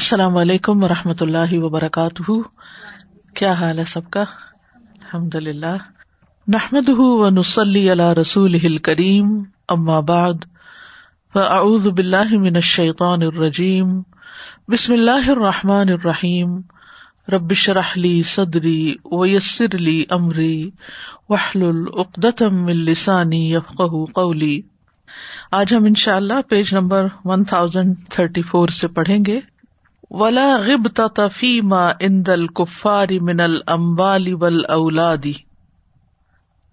السلام علیکم و رحمۃ اللہ وبرکاتہ۔ کیا حال ہے سب کا؟ الحمد للہ نحمد و نسلی اللہ رسول کریم بعد، فاعوذ باللہ من الشیطان الرجیم۔ بسم اللہ الرحمٰن الرحیم۔ ربش رحلی صدری ویسر علی عمری وحل العقدم السانی یفق قولی۔ آج ہم ان شاء اللہ page number one thousand thirty four سے پڑھیں گے۔ ولا غب تفیما اندل کفاری من المبالی ول اولادی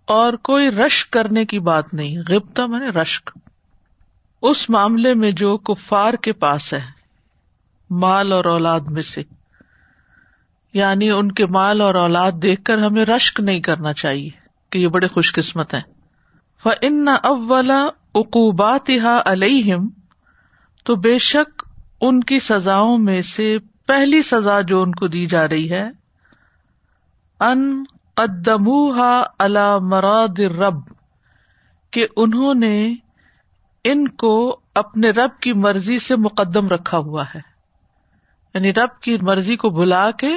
اور کوئی رشک کرنے کی بات نہیں. غبتا میں نے رشک. اس معاملے میں جو کفار کے پاس ہے، مال اور اولاد میں سے. یعنی ان کے مال اور اولاد دیکھ کر ہمیں رشک نہیں کرنا چاہیے، کہ یہ بڑے خوش قسمت ہیں. فن اولا اقوبات علیہم تو بے شک ان کی سزاؤں میں سے پہلی سزا جو ان کو دی جا رہی ہے، ان قدموها مراد رب کہ انہوں نے ان کو اپنے رب کی مرضی سے مقدم رکھا ہوا ہے۔ یعنی رب کی مرضی کو بلا کے،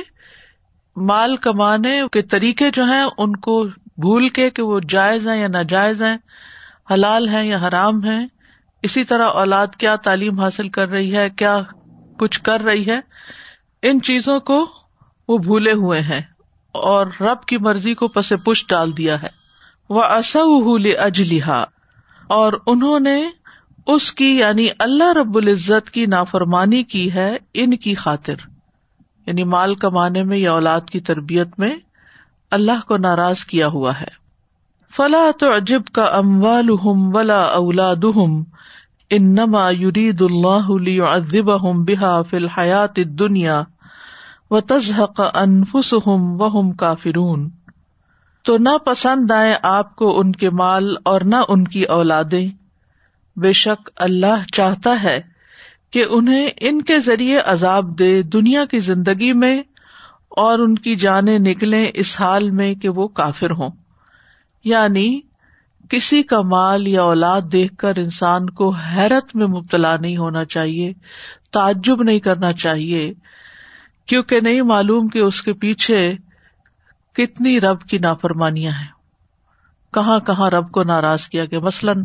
مال کمانے کے طریقے جو ہیں، ان کو بھول کے کہ وہ جائز ہیں یا ناجائز ہیں، حلال ہیں یا حرام ہیں اسی طرح اولاد کیا تعلیم حاصل کر رہی ہے، کیا کچھ کر رہی ہے؟ ان چیزوں کو وہ بھولے ہوئے ہیں اور رب کی مرضی کو پس پش ڈال دیا ہے۔ وہ اصل اجلحا اور انہوں نے اس کی یعنی اللہ رب العزت کی نافرمانی کی ہے ان کی خاطر۔ یعنی مال کمانے میں یا اولاد کی تربیت میں اللہ کو ناراض کیا ہوا ہے۔ فلا تو عجب کا اموال ولا اولاد انما یرید اللہ ادب بحا فی الحیات دنیا و تزحق انفس ہم و ہم کافرون۔ تو نہ پسند آئے آپ کو ان کے مال اور نہ ان کی اولادیں۔ بے شک اللہ چاہتا ہے کہ انہیں ان کے ذریعے عذاب دے دنیا کی زندگی میں اور ان کی جانیں نکلیں اس حال میں کہ وہ کافر ہوں۔ یعنی کسی کا مال یا اولاد دیکھ کر انسان کو حیرت میں مبتلا نہیں ہونا چاہیے، تعجب نہیں کرنا چاہیے، کیونکہ نہیں معلوم کہ اس کے پیچھے کتنی رب کی نافرمانیاں ہیں۔ کہاں کہاں رب کو ناراض کیا گیا؟ مثلاً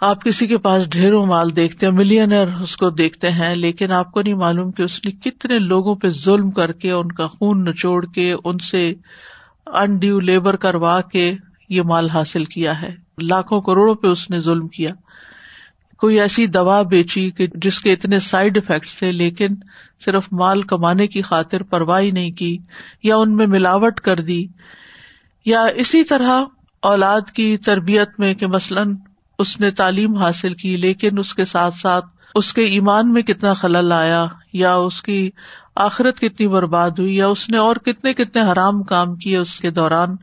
آپ کسی کے پاس ڈھیروں مال دیکھتے ہیں، ملینئر اس کو دیکھتے ہیں، لیکن آپ کو نہیں معلوم کہ اس نے کتنے لوگوں پہ ظلم کر کے، ان کا خون نچوڑ کے، ان سے انڈیو لیبر کروا کے یہ مال حاصل کیا ہے لاکھوں کروڑوں پہ اس نے ظلم کیا کوئی ایسی دوا بیچی کہ جس کے اتنے سائڈ افیکٹس تھے لیکن صرف مال کمانے کی خاطر پرواہی نہیں کی یا ان میں ملاوٹ کر دی یا اسی طرح اولاد کی تربیت میں کہ مثلاً اس نے تعلیم حاصل کی لیکن اس کے ساتھ ساتھ اس کے ایمان میں کتنا خلل آیا یا اس کی آخرت کتنی برباد ہوئی یا اس نے اور کتنے کتنے حرام کام کیے اس کے دوران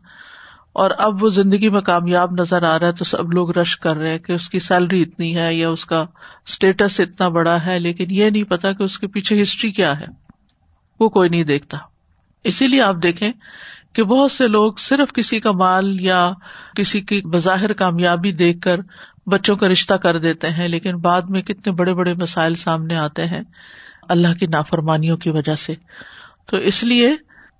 اور اب وہ زندگی میں کامیاب نظر آ رہا ہے تو سب لوگ رش کر رہے کہ اس کی سیلری اتنی ہے یا اس کا اسٹیٹس اتنا بڑا ہے، لیکن یہ نہیں پتا کہ اس کے پیچھے ہسٹری کیا ہے۔ وہ کوئی نہیں دیکھتا۔ اسی لیے آپ دیکھیں کہ بہت سے لوگ صرف کسی کا مال یا کسی کی بظاہر کامیابی دیکھ کر بچوں کا رشتہ کر دیتے ہیں، لیکن بعد میں کتنے بڑے بڑے مسائل سامنے آتے ہیں اللہ کی نافرمانیوں کی وجہ سے۔ تو اس لیے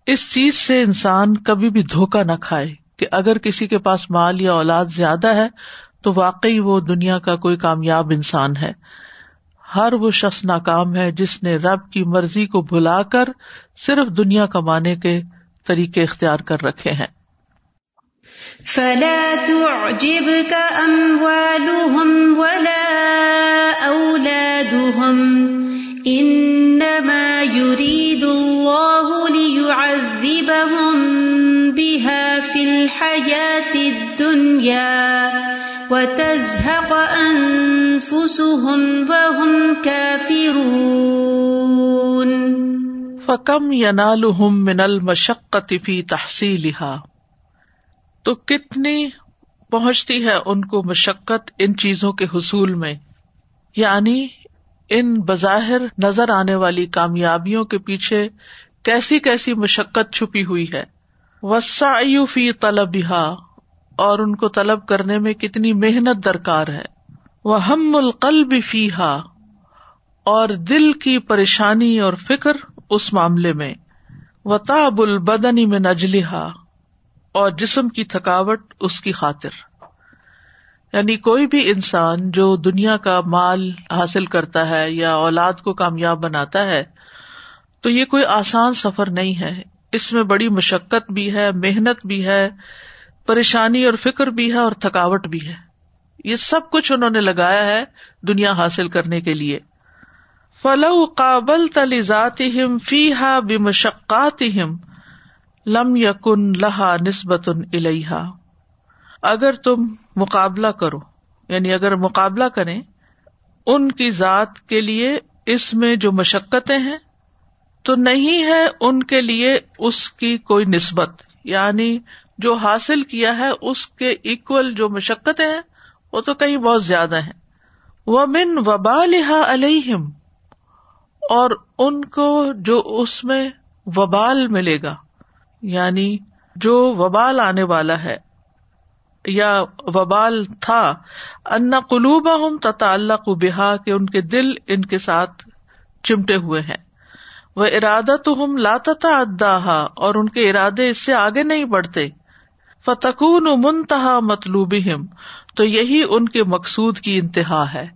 اس چیز سے انسان کبھی بھی دھوکا نہ کھائے۔ کہ اگر کسی کے پاس مال یا اولاد زیادہ ہے تو واقعی وہ دنیا کا کوئی کامیاب انسان ہے۔ ہر وہ شخص ناکام ہے جس نے رب کی مرضی کو بھلا کر صرف دنیا کمانے کے طریقے اختیار کر رکھے ہیں۔ فلا تعجبك أموالهم ولا أولادهم إنما يريد الله ليعذبهم بها الحياة الدنيا وتزهق أنفسهم وهم كافرون. فكم ينالهم من المشقة في تحصيلها؟ تو کتنی پہنچتی ہے ان کو مشقت ان چیزوں کے حصول میں؟ یعنی ان بظاہر نظر آنے والی کامیابیوں کے پیچھے کیسی کیسی مشقت چھپی ہوئی ہے؟ وسا فی طلب اور ان کو طلب کرنے میں کتنی محنت درکار ہے۔ وہ ہم القلب فی ہا اور دل کی پریشانی اور فکر اس معاملے میں۔ وطاب البدنی میں نجلحا اور جسم کی تھکاوٹ اس کی خاطر۔ یعنی کوئی بھی انسان جو دنیا کا مال حاصل کرتا ہے یا اولاد کو کامیاب بناتا ہے، تو یہ کوئی آسان سفر نہیں ہے۔ اس میں بڑی مشقت بھی ہے، محنت بھی ہے، پریشانی اور فکر بھی ہے اور تھکاوٹ بھی ہے۔ یہ سب کچھ انہوں نے لگایا ہے دنیا حاصل کرنے کے لیے۔ فلو قابل تلیزات ہم فی ہا بشقات ہم لم یقن لہا نسبت الحا اگر تم مقابلہ کرو یعنی اگر مقابلہ کریں، ان کی ذات کے لیے اس میں جو مشقتیں ہیں تو نہیں ہے ان کے لیے اس کی کوئی نسبت۔ یعنی جو حاصل کیا ہے اس کے اکول جو مشقتیں ہیں، وہ تو کہیں بہت زیادہ ہیں۔ وہ من وبا لہا علیہم اور ان کو جو اس میں وبال ملے گا یعنی جو وبال آنے والا ہے، یا وبال تھا ان قلوب ہوں تتا کو بحا کہ ان کے دل ان کے ساتھ چمٹے ہوئے ہیں۔ وہ ارادہ تو ہم لاتتا ادا اور ان کے ارادے اس سے آگے نہیں بڑھتے۔ فتقون منتہا مطلوب تو یہی ان کے مقصود کی انتہا ہے۔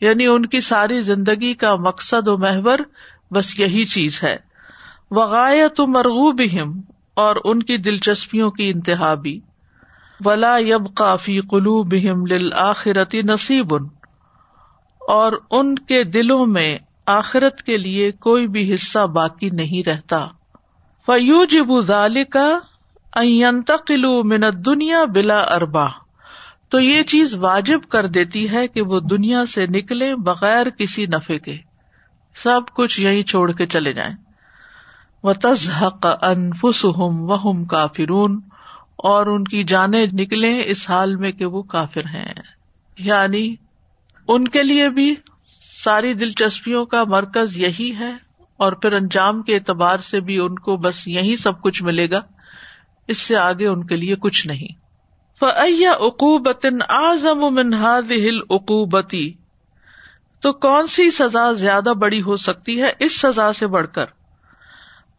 یعنی ان کی ساری زندگی کا مقصد و محور بس یہی چیز ہے۔ وغایت مرغوب اور ان کی دلچسپیوں کی انتہا بھی۔ ولا یب کافی قلو بہم لآخرتی نصیب اور ان کے دلوں میں آخرت کے لیے کوئی بھی حصہ باقی نہیں رہتا۔ فیو جب کا منت دنیا بلا اربا تو یہ چیز واجب کر دیتی ہے کہ وہ دنیا سے نکلے بغیر کسی نفے کے۔ سب کچھ یہی چھوڑ کے چلے جائیں۔ وہ تزحق انفس ہم وہ کافرون۔ اور ان کی جانیں نکلے اس حال میں کہ وہ کافر ہیں۔ یعنی ان کے لیے بھی ساری دلچسپیوں کا مرکز یہی ہے اور پھر انجام کے اعتبار سے بھی ان کو بس یہی سب کچھ ملے گا۔ اس سے آگے ان کے لیے کچھ نہیں۔ فیا اقوبت منہاد ہل تو کون سی سزا زیادہ بڑی ہو سکتی ہے اس سزا سے بڑھ کر؟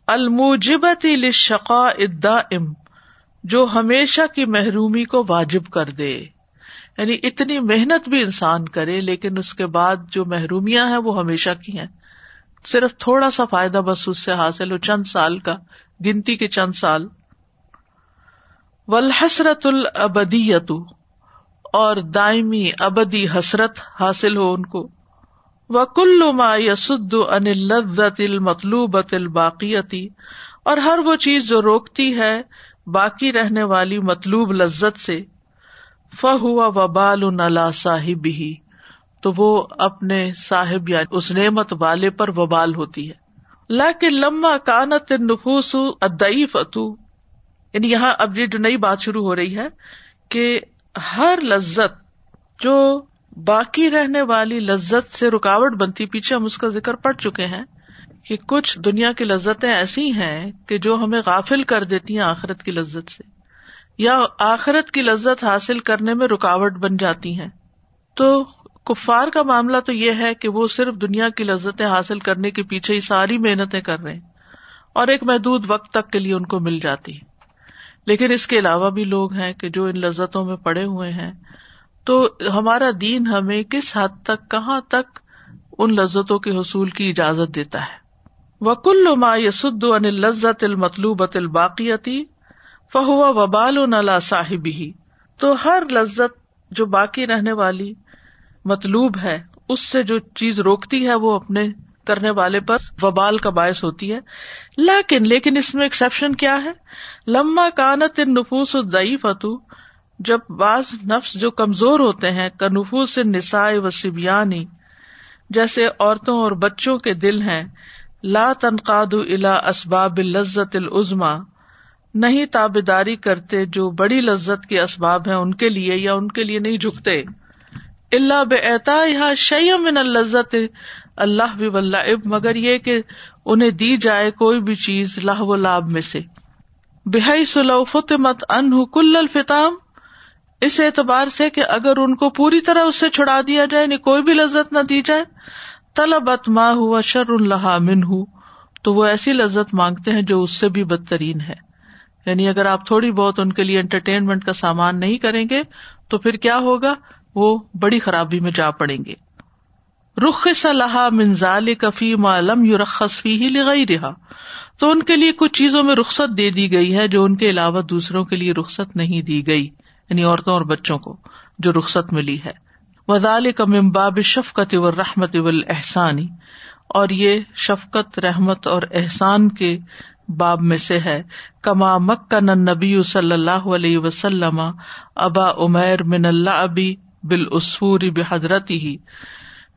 الموجبتی لشقا ادا ام جو ہمیشہ کی محرومی کو واجب کر دے۔ یعنی اتنی محنت بھی انسان کرے، لیکن اس کے بعد جو محرومیاں ہیں وہ ہمیشہ کی ہیں۔ صرف تھوڑا سا فائدہ بس اس سے حاصل ہو، چند سال کا، گنتی کے چند سال۔ ولحسرت البدیت اور دائمی ابدی حسرت حاصل ہو ان کو۔ وہ کل ما یسد ان لذت المطلوبت الباقیتی اور ہر وہ چیز جو روکتی ہے باقی رہنے والی مطلوب لذت سے۔ ف ہوا وبال نلا صاحب ہی تو وہ اپنے صاحب یا اس نعمت والے پر وبال ہوتی ہے۔ لیکن لما کانت نفوس ادئی فتو یعنی یہاں اب یہ جو نئی بات شروع ہو رہی ہے کہ ہر لذت جو باقی رہنے والی لذت سے رکاوٹ بنتی، پیچھے ہم اس کا ذکر پڑ چکے ہیں کہ کچھ دنیا کی لذتیں ایسی ہیں کہ جو ہمیں غافل کر دیتی ہیں آخرت کی لذت سے۔ یا آخرت کی لذت حاصل کرنے میں رکاوٹ بن جاتی ہیں۔ تو کفار کا معاملہ تو یہ ہے کہ وہ صرف دنیا کی لذتیں حاصل کرنے کے پیچھے ہی ساری محنتیں کر رہے ہیں اور ایک محدود وقت تک کے لیے ان کو مل جاتی لیکن اس کے علاوہ بھی لوگ ہیں کہ جو ان لذتوں میں پڑے ہوئے ہیں۔ تو ہمارا دین ہمیں کس حد تک، کہاں تک ان لذتوں کے حصول کی اجازت دیتا ہے؟ وکل ما یسد ان لذت المطلوب الباقیتی فہو وبال و نلا صاحب ہی تو ہر لذت جو باقی رہنے والی مطلوب ہے، اس سے جو چیز روکتی ہے، وہ اپنے کرنے والے پر وبال کا باعث ہوتی ہے۔ لیکن لیکن اس میں ایکسپشن کیا ہے؟ لما کانت نفوس دئی فتو جب بعض نفس جو کمزور ہوتے ہیں کا نفوس نسائے و سبیانی جیسے عورتوں اور بچوں کے دل ہیں، لا تنقاد الا اسباب لذت العزما نہیں تابے داری کرتے جو بڑی لذت کے اسباب ہیں ان کے لیے یا ان کے لیے نہیں جھکتے۔ اللہ بے اعتا شیم من الزت اللہ بھی اب مگر یہ کہ انہیں دی جائے کوئی بھی چیز لاہ و لاب میں سے۔ بحی سلو مت ان کل الفتام۔ اس اعتبار سے کہ اگر ان کو پوری طرح اس سے چھڑا دیا جائے نہیں کوئی بھی لذت نہ دی جائے، طلبت ماں ہوا شر اللہ من ہوں تو وہ ایسی لذت مانگتے ہیں جو اس سے بھی بدترین ہے۔ یعنی اگر آپ تھوڑی بہت ان کے لیے انٹرٹینمنٹ کا سامان نہیں کریں گے، تو پھر کیا ہوگا؟ وہ بڑی خرابی میں جا پڑیں گے۔ رخ صلاح منظال کفی معلوم یو رخصفی ہی لگائی رہا تو ان کے لیے کچھ چیزوں میں رخصت دے دی گئی ہے جو ان کے علاوہ دوسروں کے لیے رخصت نہیں دی گئی یعنی عورتوں اور بچوں کو، جو رخصت ملی ہے۔ وزال کا ممباب شفقت و رحمت و احسانی اور یہ شفقت، رحمت اور احسان کے باب میں سے ہے۔ کما مکن نبی صلی اللہ علیہ وسلم ابا عمیر من اللہ ابی بالاسفور بحضرتی ہی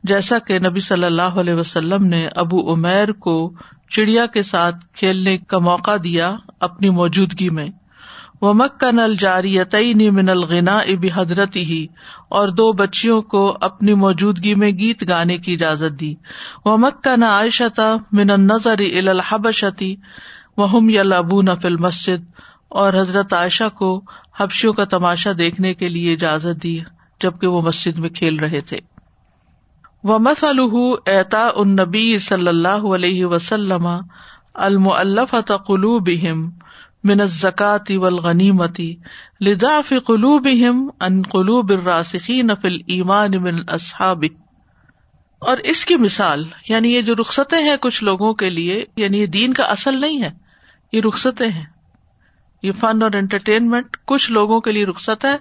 جیسا کہ نبی صلی اللہ علیہ وسلم نے ابو عمیر کو چڑیا کے ساتھ کھیلنے کا موقع دیا اپنی موجودگی میں۔ وہ مکن الجاری من الغنا اب حضرت ہی اور دو بچیوں کو اپنی موجودگی میں گیت گانے کی اجازت دی۔ وہ مکن عائشہ من النظر الحبشتی وہم یا لبو نفل مسجد اور حضرت عائشہ کو حبشیوں کا تماشا دیکھنے کے لیے اجازت دی، جبکہ وہ مسجد میں کھیل رہے تھے۔ وہ مسلح اعتا ان نبی صلی اللہ علیہ وسلم الم قلو بہم من زکاتی ولغنیمتی لذاف قلوب ان قلوب الراسخین فل ایمان من اصحاب اور اس کی مثال یعنی یہ جو رخصتیں ہیں کچھ لوگوں کے لیے یعنی یہ دین کا اصل نہیں ہے یہ رخصتیں ہیں۔ یہ فن اور انٹرٹینمنٹ کچھ لوگوں کے لیے رخصت ہے،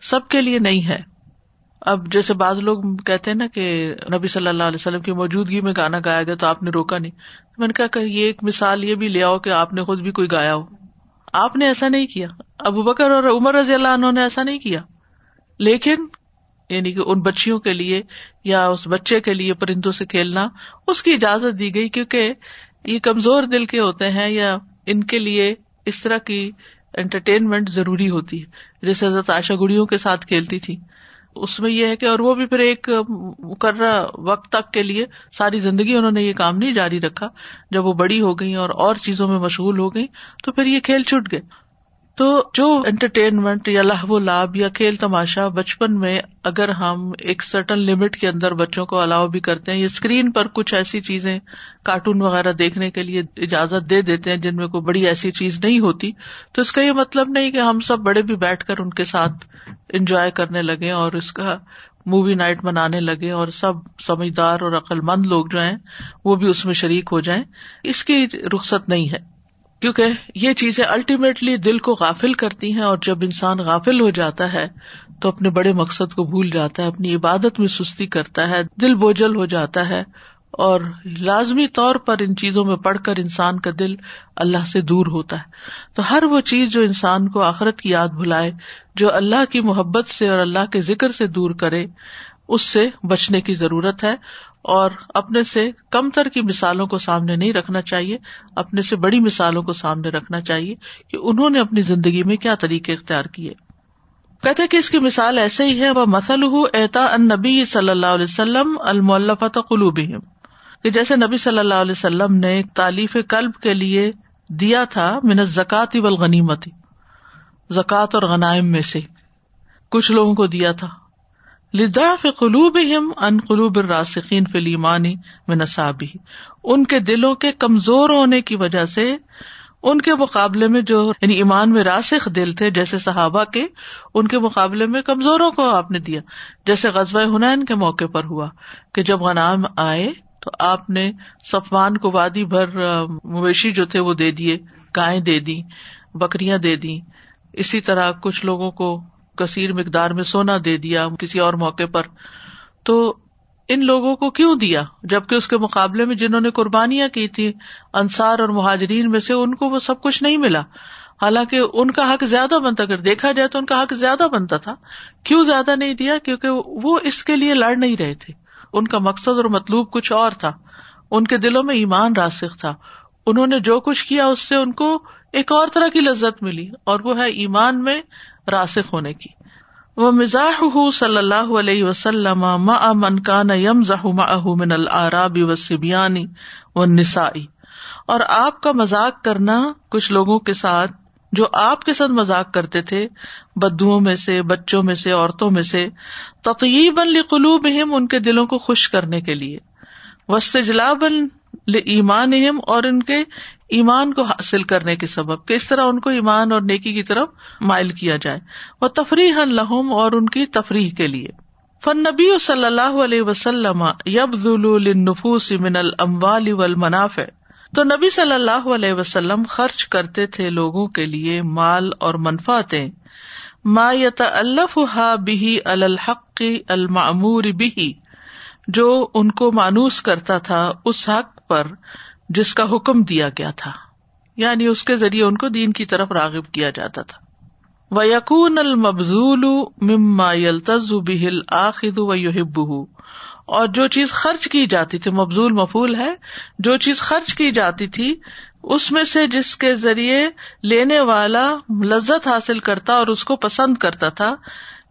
سب کے لیے نہیں ہے۔ اب جیسے بعض لوگ کہتے ہیں نا کہ نبی صلی اللہ علیہ وسلم کی موجودگی میں گانا گایا گیا تو آپ نے روکا نہیں۔ میں نے کہا کہ یہ ایک مثال یہ بھی لے آؤ کہ آپ نے خود بھی کوئی گایا ہو۔ آپ نے ایسا نہیں کیا۔ ابو بکر اور عمر رضی اللہ عنہ نے ایسا نہیں کیا۔ لیکن یعنی کہ ان بچیوں کے لیے یا اس بچے کے لیے پرندوں سے کھیلنا، اس کی اجازت دی گئی کیونکہ یہ کمزور دل کے ہوتے ہیں یا ان کے لیے اس طرح کی انٹرٹینمنٹ ضروری ہوتی ہے۔ جیسے حضرت آشا گڑیوں کے ساتھ کھیلتی تھی۔ اس میں یہ ہے کہ اور وہ بھی پھر ایک مقررہ وقت تک کے لیے ساری زندگی انہوں نے یہ کام نہیں جاری رکھا۔ جب وہ بڑی ہو گئی اور اور چیزوں میں مشغول ہو گئی تو پھر یہ کھیل چھٹ گئے۔ تو جو انٹرٹینمنٹ یا لہو و لاب یا کھیل تماشا بچپن میں اگر ہم ایک سرٹن لمٹ کے اندر بچوں کو الاؤ بھی کرتے ہیں، یا اسکرین پر کچھ ایسی چیزیں کارٹون وغیرہ دیکھنے کے لیے اجازت دے دیتے ہیں جن میں کوئی بڑی ایسی چیز نہیں ہوتی، تو اس کا یہ مطلب نہیں کہ ہم سب بڑے بھی بیٹھ کر ان کے ساتھ انجوائے کرنے لگے اور اس کا مووی نائٹ منانے لگے اور سب سمجھدار اور عقل مند لوگ جو ہیں وہ بھی اس میں شریک ہو جائیں۔ اس کی رخصت نہیں ہے۔ کیونکہ یہ چیزیں الٹیمیٹلی دل کو غافل کرتی ہیں اور جب انسان غافل ہو جاتا ہے تو اپنے بڑے مقصد کو بھول جاتا ہے، اپنی عبادت میں سستی کرتا ہے، دل بوجھل ہو جاتا ہے اور لازمی طور پر ان چیزوں میں پڑھ کر انسان کا دل اللہ سے دور ہوتا ہے۔ تو ہر وہ چیز جو انسان کو آخرت کی یاد بھلائے، جو اللہ کی محبت سے اور اللہ کے ذکر سے دور کرے، اس سے بچنے کی ضرورت ہے۔ اور اپنے سے کم تر کی مثالوں کو سامنے نہیں رکھنا چاہیے، اپنے سے بڑی مثالوں کو سامنے رکھنا چاہیے کہ انہوں نے اپنی زندگی میں کیا طریقے اختیار کیے۔ کہتے کہ اس کی مثال ایسے ہی ہے وہ مسل احتا ان نبی صلی اللہ علیہ وسلم المفت قلوب کہ جیسے نبی صلی اللہ علیہ وسلم نے تعلیف کلب کے لیے دیا تھا منت زکات غنیمتی زکات اور غنائم میں سے کچھ لوگوں کو دیا تھا۔ قلوب ان قلوب راسقین فلیمانی میں نصابی ان کے دلوں کے کمزور ہونے کی وجہ سے ان کے مقابلے میں جو یعنی ایمان میں راسخ دل تھے، جیسے صحابہ کے، ان کے مقابلے میں کمزوروں کو آپ نے دیا۔ جیسے غزب ہنین کے موقع پر ہوا کہ جب غنام آئے تو آپ نے صفوان کو وادی بھر مویشی جو تھے وہ دے دیے گائے دے دی بکریاں دے دی اسی طرح کچھ لوگوں کو کثیر مقدار میں سونا دے دیا کسی اور موقع پر۔ تو ان لوگوں کو کیوں دیا؟ جبکہ اس کے مقابلے میں جنہوں نے قربانیاں کی تھی انصار اور مہاجرین میں سے ان کو وہ سب کچھ نہیں ملا۔ حالانکہ ان کا حق زیادہ بنتا، اگر دیکھا جائے تو ان کا حق زیادہ بنتا تھا۔ کیوں زیادہ نہیں دیا؟ کیونکہ وہ اس کے لیے لڑ نہیں رہے تھے۔ ان کا مقصد اور مطلوب کچھ اور تھا۔ ان کے دلوں میں ایمان راسخ تھا۔ انہوں نے جو کچھ کیا، اس سے ان کو ایک اور طرح کی لذت ملی اور وہ ہے ایمان میں راسخ ہونے کی۔ وہ مزاح صلی اللہ علیہ وسلم من کان یم من العراب و سبیانی و نسائی اور آپ کا مذاق کرنا کچھ لوگوں کے ساتھ جو آپ کے ساتھ مذاق کرتے تھے، بدوؤں میں سے، بچوں میں سے، عورتوں میں سے تقیب القلوب ان کے دلوں کو خوش کرنے کے لیے۔ وسطلاب ایمان اور ان کے ایمان کو حاصل کرنے کے سبب اس طرح ان کو ایمان اور نیکی کی طرف مائل کیا جائے۔ وہ تفریح لہم اور ان کی تفریح کے لیے۔ فن نبی صلی اللہ علیہ وسلم یبز من الموال والمنافع۔ تو نبی صلی اللہ علیہ وسلم خرچ کرتے تھے لوگوں کے لیے مال اور منفاطیں ما یتالف ہا بھی الحق المعمور بھی جو ان کو مانوس کرتا تھا اس حق پر جس کا حکم دیا گیا تھا یعنی اس کے ذریعے ان کو دین کی طرف راغب کیا جاتا تھا۔ و یقون المبزول مما یلتز بہل آخد و اور جو چیز خرچ کی جاتی تھی مبزول مفول ہے، جو چیز خرچ کی جاتی تھی، اس میں سے جس کے ذریعے لینے والا لذت حاصل کرتا اور اس کو پسند کرتا تھا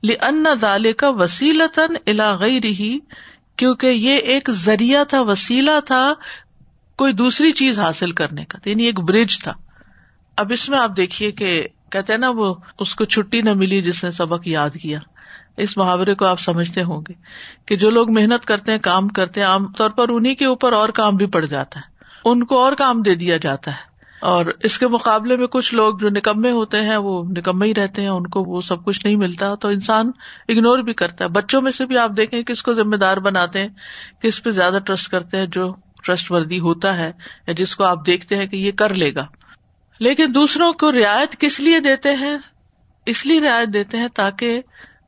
لن دالے کا وسیلتن علاغی رہی کیونکہ یہ ایک ذریعہ تھا، وسیلہ تھا کوئی دوسری چیز حاصل کرنے کا یعنی ایک برج تھا۔ اب اس میں آپ دیکھیے کہ کہتے ہیں نا وہ، اس کو چھٹی نہ ملی جس نے سبق یاد کیا۔ اس محاورے کو آپ سمجھتے ہوں گے کہ جو لوگ محنت کرتے ہیں، کام کرتے ہیں، عام طور پر انہیں کے اوپر اور کام بھی پڑ جاتا ہے۔ ان کو اور کام دے دیا جاتا ہے۔ اور اس کے مقابلے میں کچھ لوگ جو نکمے ہوتے ہیں، وہ نکمے ہی رہتے ہیں، ان کو وہ سب کچھ نہیں ملتا۔ تو انسان اگنور بھی کرتا ہے۔ بچوں میں سے بھی آپ دیکھیں کس کو ذمہ دار بناتے ہیں کس پہ زیادہ ٹرسٹ کرتے ہیں، جو ٹرسٹ وردی ہوتا ہے یا جس کو آپ دیکھتے ہیں کہ یہ کر لے گا۔ لیکن دوسروں کو رعایت کس لیے دیتے ہیں؟ اس لیے رعایت دیتے ہیں تاکہ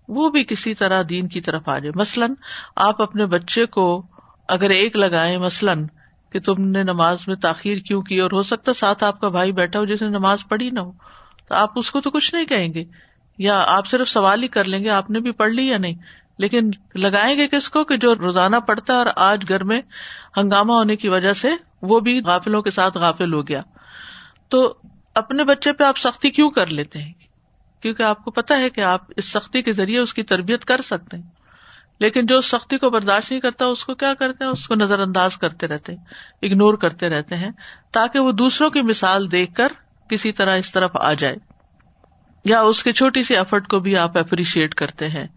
وہ بھی کسی طرح دین کی طرف آ جائے۔ مثلاً آپ اپنے بچے کو اگر ایک لگائے مثلاً کہ تم نے نماز میں تاخیر کیوں کی؟ اور ہو سکتا ساتھ آپ کا بھائی بیٹھا ہو جس نے نماز پڑھی نہ ہو۔ تو آپ اس کو تو کچھ نہیں کہیں گے۔ یا آپ صرف سوال ہی کر لیں گے، آپ نے بھی پڑھ لی یا نہیں؟ لیکن لگائیں گے کس کو کہ جو روزانہ پڑھتا ہے اور آج گھر میں ہنگامہ ہونے کی وجہ سے وہ بھی غافلوں کے ساتھ غافل ہو گیا۔ تو اپنے بچے پہ آپ سختی کیوں کر لیتے ہیں؟ کیونکہ آپ کو پتا ہے کہ آپ اس سختی کے ذریعے اس کی تربیت کر سکتے ہیں۔ لیکن جو سختی کو برداشت نہیں کرتا، اس کو کیا کرتے ہیں؟ اس کو نظر انداز کرتے رہتے ہیں اگنور کرتے رہتے ہیں، تاکہ وہ دوسروں کی مثال دیکھ کر کسی طرح اس طرف آ جائے۔ یا اس کے چھوٹی سی ایفرٹ کو بھی آپ اپریشیٹ کرتے ہیں۔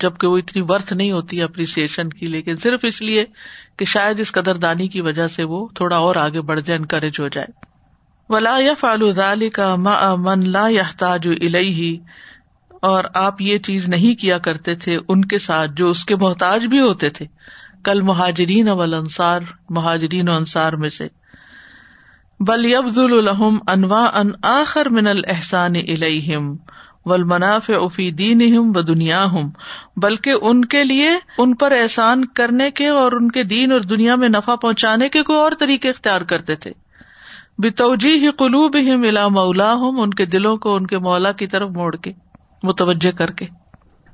جبکہ وہ اتنی ورتھ نہیں ہوتی اپریسیشن کی، لیکن صرف اس لیے کہ شاید اس قدر دانی کی وجہ سے وہ تھوڑا اور آگے بڑھ جائے انکریج ہو جائے۔ ولا یا فالو کا من لا یحتاج الہی اور آپ یہ چیز نہیں کیا کرتے تھے ان کے ساتھ جو اس کے محتاج بھی ہوتے تھے۔ کل مہاجرین اول انصار مہاجرین و انصار میں سے۔ بل یبز الحم انواع ان آخر من الحسان الہم ول مناف افی دین و دنیا ہوں بلکہ ان کے لیے ان پر احسان کرنے کے اور ان کے دین اور دنیا میں نفع پہنچانے کے کوئی اور طریقے اختیار کرتے تھے۔ بتوجی ہی قلوب ہی ملا مولا ہوں ان کے دلوں کو ان کے مولا کی طرف موڑ کے، متوجہ کر کے۔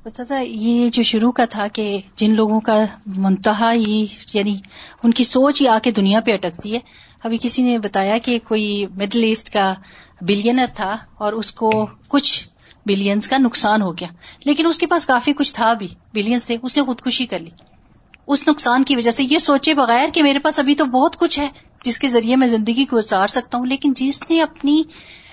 استاذہ، یہ جو شروع کا تھا کہ جن لوگوں کا منتہا یہ یعنی ان کی سوچ ہی آ کے دنیا پہ اٹکتی ہے، ابھی کسی نے بتایا کہ کوئی مڈل ایسٹ کا بلینر تھا اور اس کو کچھ بلینس کا نقصان ہو گیا۔ لیکن اس کے پاس کافی کچھ تھا بھی۔ بلینس تھے اس نے خودکشی کر لی۔ اس نقصان کی وجہ سے یہ سوچے بغیر کہ میرے پاس ابھی تو بہت کچھ ہے جس کے ذریعے میں زندگی کو اتار سکتا ہوں۔ لیکن جس نے اپنی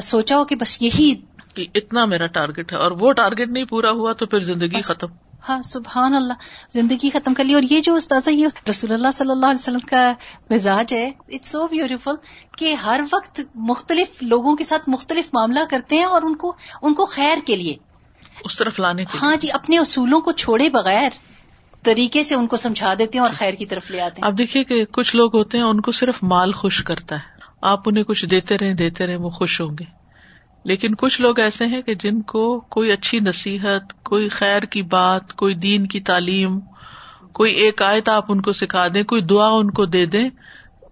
سوچا ہو کہ بس یہی اتنا میرا ٹارگیٹ ہے اور وہ ٹارگیٹ نہیں پورا ہوا تو پھر زندگی ختم۔ ہاں سبحان اللہ زندگی ختم کر لی۔ اور یہ جو استاذہ یہ رسول اللہ صلی اللہ علیہ وسلم کا مزاج ہے اٹس سو بیوٹیفل کہ ہر وقت مختلف لوگوں کے ساتھ مختلف معاملہ کرتے ہیں اور ان کو ان کو خیر کے لیے۔ اس طرف لانے ہاں جی اپنے اصولوں کو چھوڑے بغیر طریقے سے ان کو سمجھا دیتے ہیں اور خیر کی طرف لے آتے ہیں۔ اب دیکھیے کہ کچھ لوگ ہوتے ہیں ان کو صرف مال خوش کرتا ہے۔ آپ انہیں کچھ دیتے رہے دیتے رہے وہ خوش ہوں گے۔ لیکن کچھ لوگ ایسے ہیں کہ جن کو کوئی اچھی نصیحت، کوئی خیر کی بات، کوئی دین کی تعلیم، کوئی ایک آیت آپ ان کو سکھا دیں، کوئی دعا ان کو دے دیں،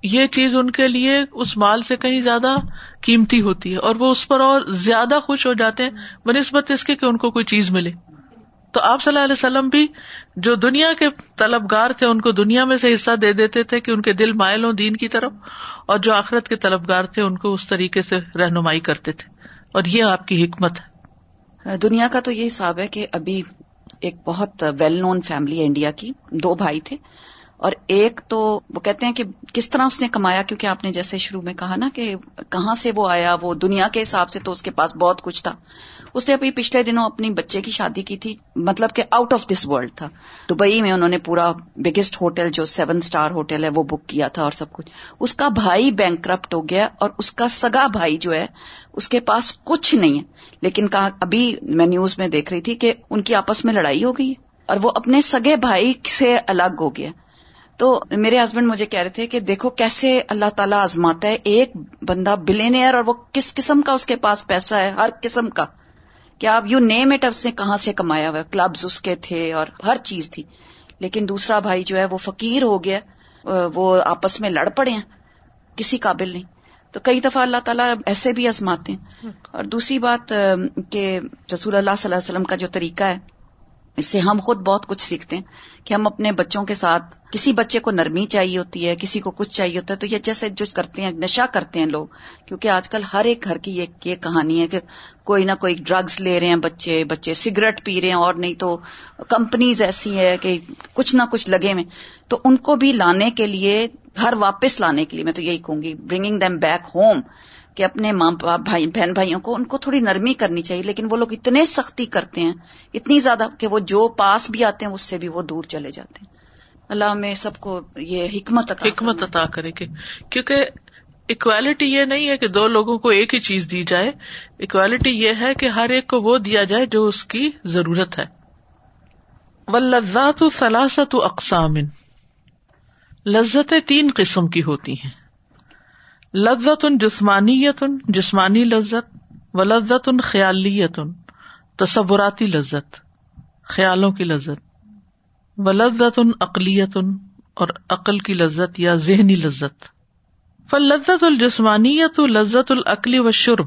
یہ چیز ان کے لیے اس مال سے کہیں زیادہ قیمتی ہوتی ہے اور وہ اس پر اور زیادہ خوش ہو جاتے ہیں بہ نسبت اس کے کہ ان کو کوئی چیز ملے۔ تو آپ صلی اللہ علیہ وسلم بھی جو دنیا کے طلبگار تھے، ان کو دنیا میں سے حصہ دے دیتے تھے کہ ان کے دل مائل ہوں دین کی طرف اور جو آخرت کے طلبگار تھے، ان کو اس طریقے سے رہنمائی کرتے تھے۔ اور یہ آپ کی حکمت ہے۔ دنیا کا تو یہ حساب ہے کہ ابھی ایک بہت ویل نون فیملی ہے انڈیا کی، دو بھائی تھے۔ اور ایک تو وہ کہتے ہیں کہ کس طرح اس نے کمایا؟ کیونکہ آپ نے جیسے شروع میں کہا نا کہ کہاں سے وہ آیا؟ وہ دنیا کے حساب سے تو اس کے پاس بہت کچھ تھا۔ اس نے ابھی پچھلے دنوں اپنی بچے کی شادی کی تھی مطلب کہ آؤٹ آف دس ورلڈ تھا۔ دبئی میں انہوں نے پورا بگیسٹ ہوٹل جو سیون سٹار ہوٹل ہے وہ بک کیا تھا اور سب کچھ۔ اس کا بھائی بینک کرپٹ ہو گیا اور اس کا سگا بھائی جو ہے، اس کے پاس کچھ نہیں ہے۔ لیکن کہا، ابھی میں نیوز میں دیکھ رہی تھی کہ ان کی آپس میں لڑائی ہو گئی اور وہ اپنے سگے بھائی سے الگ ہو گیا۔ تو میرے ہسبینڈ مجھے کہہ رہے تھے کہ دیکھو کیسے اللہ تعالیٰ آزماتا ہے ایک بندہ بلینئر اور وہ کس قسم کا اس کے پاس پیسہ ہے ہر قسم کا۔ کہ آپ یو نیم اٹ اس نے کہاں سے کمایا ہوا کلبز اس کے تھے اور ہر چیز تھی۔ لیکن دوسرا بھائی جو ہے وہ فقیر ہو گیا وہ آپس میں لڑ پڑے ہیں کسی قابل نہیں۔ تو کئی دفعہ اللہ تعالیٰ ایسے بھی آزماتے ہیں۔ اور دوسری بات کہ رسول اللہ صلی اللہ علیہ وسلم کا جو طریقہ ہے اس سے ہم خود بہت کچھ سیکھتے ہیں کہ ہم اپنے بچوں کے ساتھ، کسی بچے کو نرمی چاہیے ہوتی ہے، کسی کو کچھ چاہیے ہوتا ہے، تو یہ جیسے جو کرتے ہیں نشا کرتے ہیں لوگ، کیونکہ آج کل ہر ایک گھر کی یہ کہانی ہے کہ کوئی نہ کوئی ڈرگز لے رہے ہیں بچے بچے سگریٹ پی رہے ہیں، اور نہیں تو کمپنیز ایسی ہے کہ کچھ نہ کچھ لگے میں تو ان کو بھی لانے کے لیے، گھر واپس لانے کے لیے، میں تو یہی کہوں گی برنگنگ دم بیک ہوم کہ اپنے ماں باپ بھائی بہن بھائیوں کو ان کو تھوڑی نرمی کرنی چاہیے لیکن وہ لوگ اتنے سختی کرتے ہیں اتنی زیادہ کہ وہ جو پاس بھی آتے ہیں اس سے بھی وہ دور چلے جاتے ہیں۔ اللہ میں سب کو یہ حکمت عطا حکمت عطا کرے کہ کیونکہ اکوالٹی یہ نہیں ہے کہ دو لوگوں کو ایک ہی چیز دی جائے۔ اکوالٹی یہ ہے کہ ہر ایک کو وہ دیا جائے جو اس کی ضرورت ہے۔ ولزات سلاست اقسام لذتیں تین قسم کی ہوتی ہیں۔ لذت ان جسمانیت ان جسمانی لذت و لذت ان خیالیت ان تصوراتی لذت، خیالوں کی لذت و لذت ان اقلیت ان اور عقل کی لذت یا ذہنی لذت۔ فل لذت الجسمانیت لذت العقلی و شرب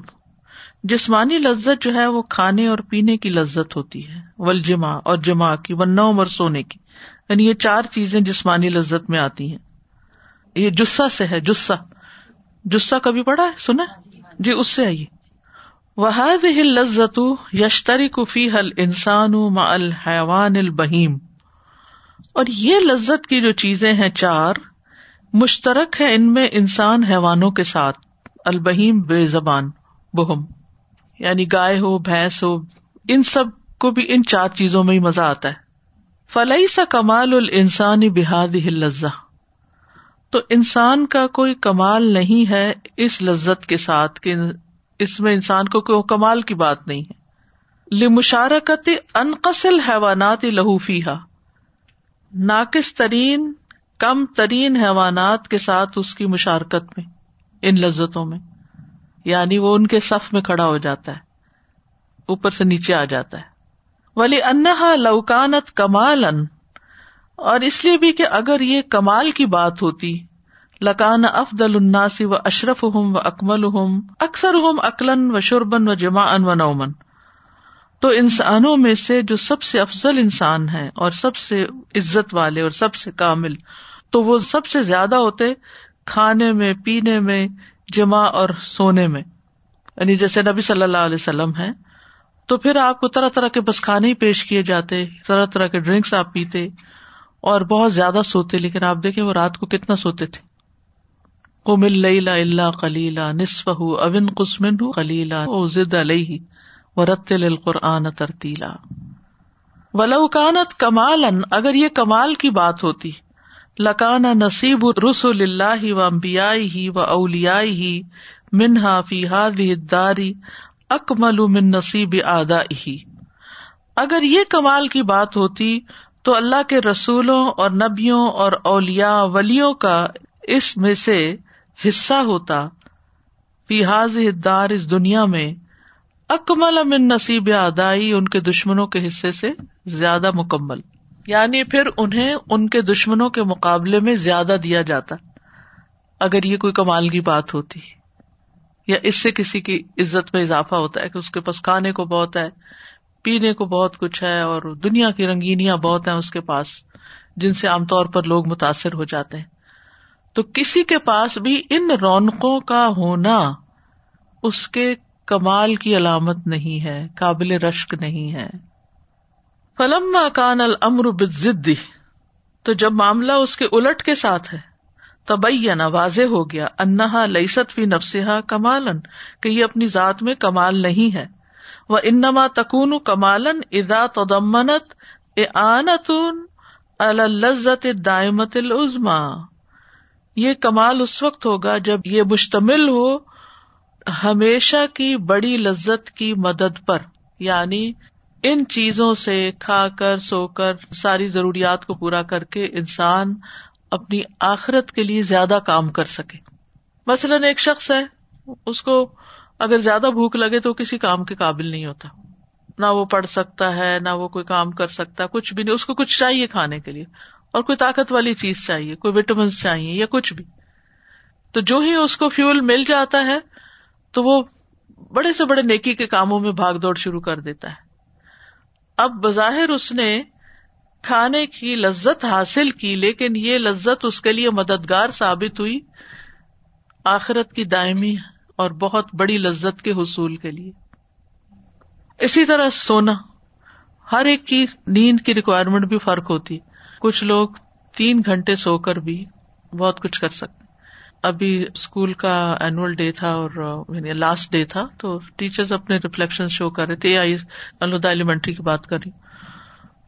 جسمانی لذت جو ہے وہ کھانے اور پینے کی لذت ہوتی ہے ولجما اور جمع کی و نوم اور سونے کی۔ یعنی یہ چار چیزیں جسمانی لذت میں آتی ہیں۔ یہ جسا سے ہے جسا جسا کبھی پڑا ہے؟ سنا جی اس سے آئیے۔ وہ لذت یشتری کفی حل انسان الحوان البہیم اور یہ لذت کی جو چیزیں ہیں چار، مشترک ہے ان میں انسان حیوانوں کے ساتھ۔ البہیم، بے زبان، بہم۔ یعنی گائے ہو، بھینس ہو، ان سب کو بھی ان چار چیزوں میں ہی مزہ آتا ہے۔ فلئی سا کمال السانی بحاد ہل لذہ تو انسان کا کوئی کمال نہیں ہے اس لذت کے ساتھ کہ اس میں انسان کو کوئی کمال کی بات نہیں ہے۔ لمشارکت انقسل حیوانات لہوفی ناقص ترین، کم ترین حیوانات کے ساتھ اس کی مشارکت میں، ان لذتوں میں۔ یعنی وہ ان کے صف میں کھڑا ہو جاتا ہے، اوپر سے نیچے آ جاتا ہے۔ ولی انہا لوکانت کمال ان اور اس لیے بھی کہ اگر یہ کمال کی بات ہوتی، لکان افدل الناسی و اشرف ہوں و اکمل ہوں اکثر ہوں اکلن و شربن و جما ان و نومن تو انسانوں میں سے جو سب سے افضل انسان ہے اور سب سے عزت والے اور سب سے کامل، تو وہ سب سے زیادہ ہوتے کھانے میں، پینے میں جمع اور سونے میں۔ یعنی جیسے نبی صلی اللہ علیہ وسلم ہے تو پھر آپ کو طرح طرح کے بس کھانے ہی پیش کیے جاتے، طرح طرح کے ڈرنکس آپ پیتے۔ اور بہت زیادہ سوتے، لیکن آپ دیکھیں وہ رات کو کتنا سوتے تھے۔ کم اللہ اللہ کلیلہ نصف اون قسمن کلیلہ ضد علیہ و رت القرآن ترتیلا۔ ولوکانت کمال اگر یہ کمال کی بات ہوتی، لکان نصیب رسول اللہ و امبیا ہی و اولیا ہی منہا فی ہاد داری اکمل من نصیب آدا ہی اگر یہ کمال کی بات ہوتی تو اللہ کے رسولوں اور نبیوں اور اولیا ولیوں کا اس میں سے حصہ ہوتا۔ فی دار اس دنیا میں اکمل من نصیب ادائی ان کے دشمنوں کے حصے سے زیادہ مکمل۔ یعنی پھر انہیں ان کے دشمنوں کے مقابلے میں زیادہ دیا جاتا۔ اگر یہ کوئی کمال کی بات ہوتی، یا اس سے کسی کی عزت میں اضافہ ہوتا ہے کہ اس کے پاس کھانے کو بہت ہے پینے کو بہت کچھ ہے اور دنیا کی رنگینیاں بہت ہیں اس کے پاس، جن سے عام طور پر لوگ متاثر ہو جاتے ہیں۔ تو کسی کے پاس بھی ان رونقوں کا ہونا اس کے کمال کی علامت نہیں ہے، قابل رشک نہیں ہے۔ فلم کان المر بزدی تو جب معاملہ اس کے الٹ کے ساتھ ہے تبینا واضح ہو گیا، انہا لئیست فی نفسا کمالن، کہ یہ اپنی ذات میں کمال نہیں ہے۔ وہ انما تکون کمالن ادا تدمنت اعانتن الزت دائمت العزما یہ کمال اس وقت ہوگا جب یہ مشتمل ہو ہمیشہ کی بڑی لذت کی مدد پر۔ یعنی ان چیزوں سے کھا کر، سو کر، ساری ضروریات کو پورا کر کے انسان اپنی آخرت کے لیے زیادہ کام کر سکے۔ مثلاً ایک شخص ہے، اس کو اگر زیادہ بھوک لگے تو کسی کام کے قابل نہیں ہوتا۔ نہ وہ پڑھ سکتا ہے، نہ وہ کوئی کام کر سکتا، کچھ بھی نہیں۔ اس کو کچھ چاہیے کھانے کے لیے۔ اور کوئی طاقت والی چیز چاہیے، کوئی وٹامنس چاہیے یا کچھ بھی۔ تو جو ہی اس کو فیول مل جاتا ہے، تو وہ بڑے سے بڑے نیکی کے کاموں میں بھاگ دوڑ شروع کر دیتا ہے۔ اب بظاہر اس نے کھانے کی لذت حاصل کی، لیکن یہ لذت اس کے لیے مددگار ثابت ہوئی۔ آخرت کی دائمی اور بہت بڑی لذت کے حصول کے لیے۔ اسی طرح سونا، ہر ایک کی نیند کی ریکوائرمنٹ بھی فرق ہوتی۔ کچھ لوگ تین گھنٹے سو کر بھی بہت کچھ کر سکتے۔ ابھی اسکول کا اینوئل ڈے تھا اور یعنی لاسٹ ڈے تھا، تو ٹیچر اپنے ریفلیکشن شو کر رہے تھے۔ الدا ایلیمنٹری کی بات کر رہی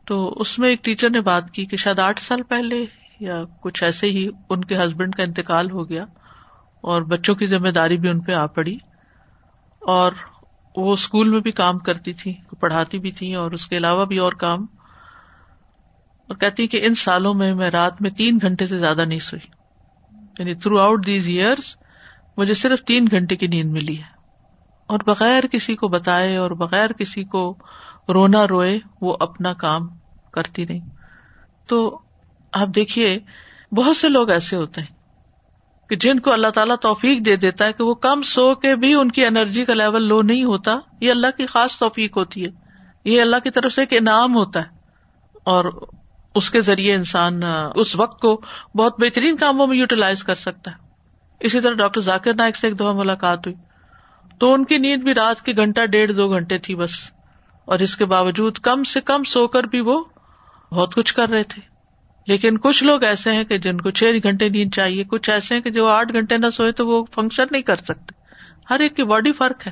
تو اس میں ایک ٹیچر نے بات کی کہ شاید آٹھ سال پہلے یا کچھ ایسے ہی ان کے ہسبینڈ کا انتقال ہو گیا۔ اور بچوں کی ذمہ داری بھی ان پہ آ پڑی اور وہ اسکول میں بھی کام کرتی تھی، پڑھاتی بھی تھی اور اس کے علاوہ بھی اور کام۔ اور کہتی کہ ان سالوں میں میں رات میں تین گھنٹے سے زیادہ نہیں سوئی۔ یعنی تھرو آؤٹ دیز ایئرس مجھے صرف تین گھنٹے کی نیند ملی ہے۔ اور بغیر کسی کو بتائے اور بغیر کسی کو رونا روئے وہ اپنا کام کرتی نہیں تو آپ دیکھیے، بہت سے لوگ ایسے ہوتے ہیں۔ کہ جن کو اللہ تعالیٰ توفیق دے دیتا ہے کہ وہ کم سو کے بھی ان کی انرجی کا لیول لو نہیں ہوتا، یہ اللہ کی خاص توفیق ہوتی ہے۔ یہ اللہ کی طرف سے ایک انعام ہوتا ہے۔ اور اس کے ذریعے انسان، اس وقت کو بہت بہترین کاموں میں یوٹیلائز کر سکتا ہے۔ اسی طرح ڈاکٹر ذاکر نائک سے ایک دفعہ ملاقات ہوئی۔ تو ان کی نیند بھی رات کی گھنٹہ ڈیڑھ دو گھنٹے تھی بس۔ اور اس کے باوجود کم سے کم سو کر بھی وہ بہت کچھ کر رہے تھے۔ لیکن کچھ لوگ ایسے ہیں کہ جن کو چھ گھنٹے نیند چاہیے، کچھ ایسے ہیں کہ جو آٹھ گھنٹے نہ سوئے تو وہ فنکشن نہیں کر سکتے۔ ہر ایک کی باڈی فرق ہے۔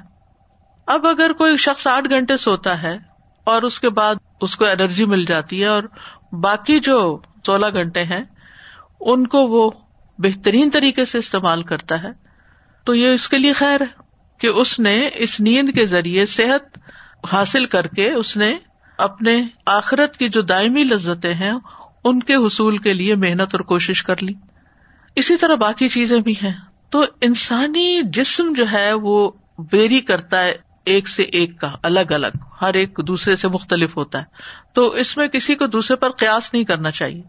اب اگر کوئی شخص آٹھ گھنٹے سوتا ہے اور اس کے بعد اس کو الرجی مل جاتی ہے اور باقی جو سولہ گھنٹے ہیں، ان کو وہ بہترین طریقے سے استعمال کرتا ہے، تو یہ اس کے لیے خیر ہے کہ اس نے اس نیند کے ذریعے صحت حاصل کر کے اس نے اپنے آخرت کی جو دائمی لذتیں ہیں ان کے حصول کے لیے محنت اور کوشش کر لی۔ اسی طرح باقی چیزیں بھی ہیں۔ تو انسانی جسم جو ہے وہ ویری کرتا ہے ایک سے ایک کا، الگ الگ، ہر ایک دوسرے سے مختلف ہوتا ہے۔ تو اس میں کسی کو دوسرے پر قیاس نہیں کرنا چاہیے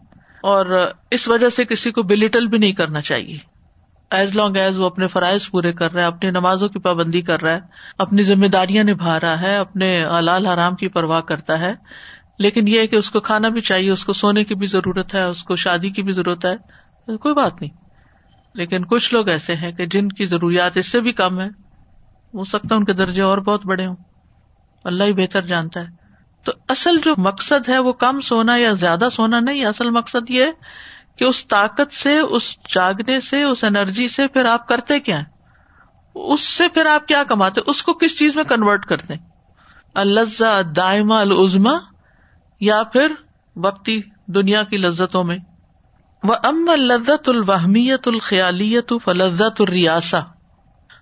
اور اس وجہ سے کسی کو بلیٹل بھی نہیں کرنا چاہیے۔ ایز لانگ ایز وہ اپنے فرائض پورے کر رہا ہے، اپنی نمازوں کی پابندی کر رہا ہے، اپنی ذمہ داریاں نبھا رہا ہے، اپنے لال حرام کی پرواہ کرتا ہے لیکن یہ کہ اس کو کھانا بھی چاہیے، اس کو سونے کی بھی ضرورت ہے، اس کو شادی کی بھی ضرورت ہے، کوئی بات نہیں۔ لیکن کچھ لوگ ایسے ہیں کہ جن کی ضروریات اس سے بھی کم ہے ہو سکتا ہے ان کے درجے اور بہت بڑے ہوں۔ اللہ ہی بہتر جانتا ہے۔ تو اصل جو مقصد ہے وہ کم سونا یا زیادہ سونا نہیں، اصل مقصد یہ کہ اس طاقت سے، اس جاگنے سے، اس انرجی سے پھر آپ کرتے کیا اس سے پھر آپ کیا کماتے؟ اس کو کس چیز میں کنورٹ کرتے الزا دائما العزما یا پھر وقتی دنیا کی لذتوں میں۔ وہ ام لذت الوحمیت الخیالیت فلزت الریاسا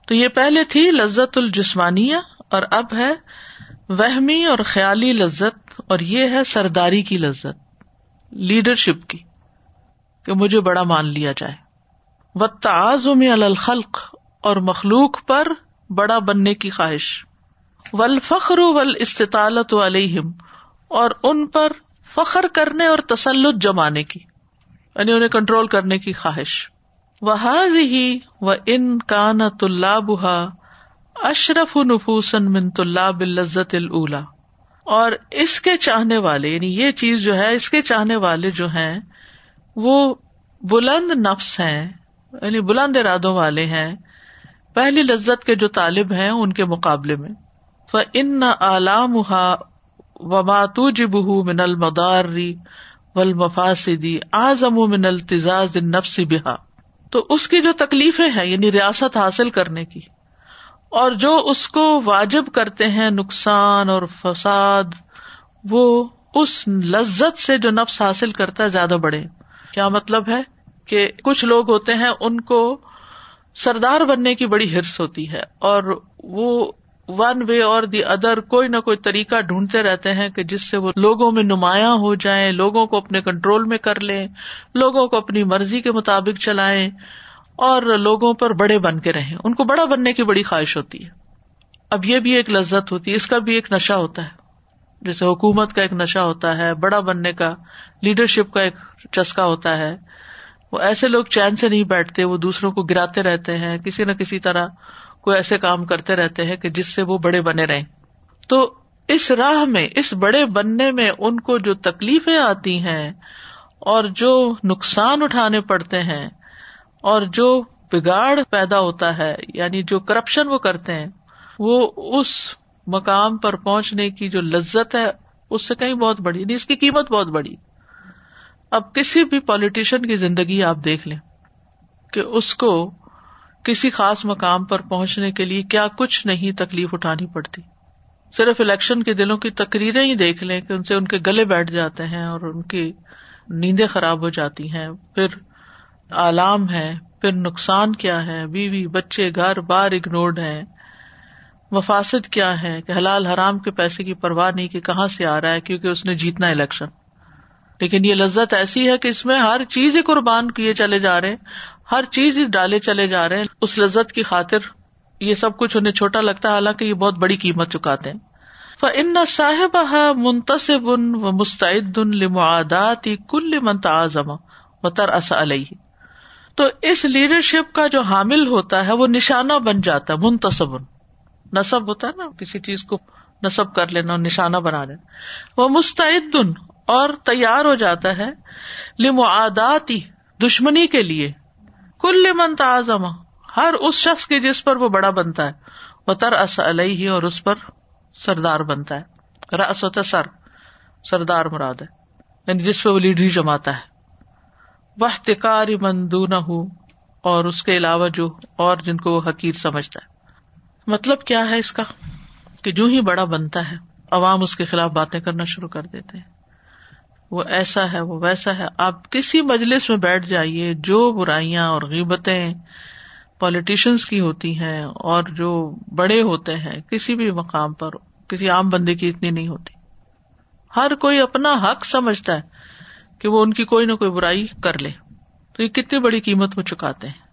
تو یہ پہلے تھی لذت الجسمانیہ اور اب ہے وہمی اور خیالی لذت اور یہ ہے سرداری کی لذت۔ لیڈرشپ کی، کہ مجھے بڑا مان لیا جائے۔ و تعزم الخلق اور مخلوق پر بڑا بننے کی خواہش۔ ول فخر ول استطالت علیہم اور ان پر فخر کرنے اور تسلط جمانے کی یعنی انہیں کنٹرول کرنے کی خواہش۔ وہ ہی و ان کان بہا اشرف نفوسن من طلاب لذت الا اور اس کے چاہنے والے یعنی یہ چیز جو ہے، اس کے چاہنے والے جو ہیں، وہ بلند نفس ہیں یعنی بلند ارادوں والے ہیں۔ پہلی لذت کے جو طالب ہیں، ان کے مقابلے میں۔ ان علام و ماتو جب من المداری ول مفاسدی آزم من التزاز نفس بحا تو اس کی جو تکلیفیں ہیں یعنی ریاست حاصل کرنے کی، اور جو اس کو واجب کرتے ہیں، نقصان اور فساد، وہ اس لذت سے جو نفس حاصل کرتا ہے، زیادہ بڑے کیا مطلب ہے کہ کچھ لوگ ہوتے ہیں، ان کو سردار بننے کی بڑی ہرس ہوتی ہے، اور وہ ون وے اور دی ادر کوئی نہ کوئی طریقہ ڈھونڈتے رہتے ہیں کہ جس سے وہ لوگوں میں نمایاں ہو جائیں، لوگوں کو اپنے کنٹرول میں کر لیں، لوگوں کو اپنی مرضی کے مطابق چلائیں اور لوگوں پر بڑے بن کے رہیں۔ ان کو بڑا بننے کی بڑی خواہش ہوتی ہے۔ اب یہ بھی ایک لذت ہوتی ہے، اس کا بھی ایک نشہ ہوتا ہے۔ جیسے حکومت کا ایک نشہ ہوتا ہے، بڑا بننے کا لیڈرشپ کا ایک چسکا ہوتا ہے۔ وہ ایسے لوگ چین سے نہیں بیٹھتے، وہ دوسروں کو گراتے رہتے ہیں، کسی نہ کسی طرح کوئی ایسے کام کرتے رہتے ہیں کہ جس سے وہ بڑے بنے رہے تو اس راہ میں، اس بڑے بننے میں ان کو جو تکلیفیں آتی ہیں اور جو نقصان اٹھانے پڑتے ہیں اور جو بگاڑ پیدا ہوتا ہے یعنی جو کرپشن وہ کرتے ہیں، وہ اس مقام پر پہنچنے کی جو لذت ہے، اس سے کہیں بہت بڑی نہیں اس کی قیمت بہت بڑی۔ اب کسی بھی پالیٹیشین کی زندگی آپ دیکھ لیں کہ اس کو کسی خاص مقام پر پہنچنے کے لیے کیا کچھ نہیں تکلیف اٹھانی پڑتی؟ صرف الیکشن کے دلوں کی تقریریں ہی دیکھ لیں کہ ان سے ان کے گلے بیٹھ جاتے ہیں اور ان کی نیندیں خراب ہو جاتی ہیں، پھر آلام ہے، پھر نقصان کیا ہے، بیوی، بچے، گھر، بار اگنورڈ ہے مفاصد کیا ہے کہ حلال حرام کے پیسے کی پرواہ نہیں کہ کہاں سے آ رہا ہے کیونکہ اس نے جیتنا الیکشن۔ لیکن یہ لذت ایسی ہے کہ اس میں ہر چیز ہی قربان کیے چلے جا رہے ہر چیز ہی ڈالے چلے جا رہے ہیں۔ اس لذت کی خاطر یہ سب کچھ انہیں چھوٹا لگتا ہے، حالانکہ یہ بہت بڑی قیمت چکاتے ہیں۔ ان صاحب منتصب و مستعد لمعادات کل من و ترأس علیہ تو اس لیڈرشپ کا جو حامل ہوتا ہے، وہ نشانہ بن جاتا ہے، منتصب۔ نصب ہوتا ہے نا، کسی چیز کو نصب کر لینا اور نشانہ بنا لینا۔ وہ مستعد اور تیار ہو جاتا ہے لمعاداتی دشمنی کے لیے۔ کل من تعظم، ہر اس شخص کے جس پر وہ بڑا بنتا ہے، وہ تر اص علیہ اور اس پر سردار بنتا ہے۔ رس ہوتا سر سردار مراد ہے۔ یعنی جس پہ وہ لیڈری جماتا ہے۔ وہ تکاری مندو نہ ہو اور اس کے علاوہ جو اور جن کو وہ حقیر سمجھتا ہے۔ مطلب کیا ہے اس کا؟ کہ جو ہی بڑا بنتا ہے، عوام اس کے خلاف باتیں کرنا شروع کر دیتے ہیں۔ وہ ایسا ہے، وہ ویسا ہے۔ آپ کسی مجلس میں بیٹھ جائیے، جو برائیاں اور غیبتیں پالیٹیشنس کی ہوتی ہیں اور جو بڑے ہوتے ہیں، کسی بھی مقام پر، کسی عام بندے کی اتنی نہیں ہوتی۔ ہر کوئی اپنا حق سمجھتا ہے کہ وہ ان کی کوئی نہ کوئی برائی کر لے۔ تو یہ کتنی بڑی قیمت وہ چکاتے ہیں۔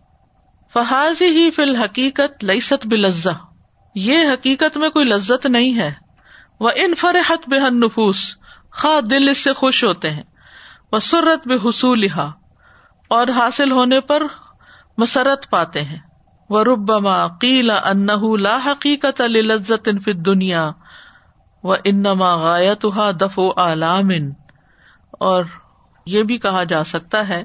فحاظ ہی فی الحقیقت لئیست بلزا یہ حقیقت میں کوئی لذت نہیں ہے۔ وہ ان فرحت بےحد نفوس خا دل اس سے خوش ہوتے ہیں۔ وہ سرت بے حصول اور حاصل ہونے پر مسرت پاتے ہیں۔ وہ ربما قیلا ان لا حقیقت لذت فی دنیا و انما غایت دف و اور یہ بھی کہا جا سکتا ہے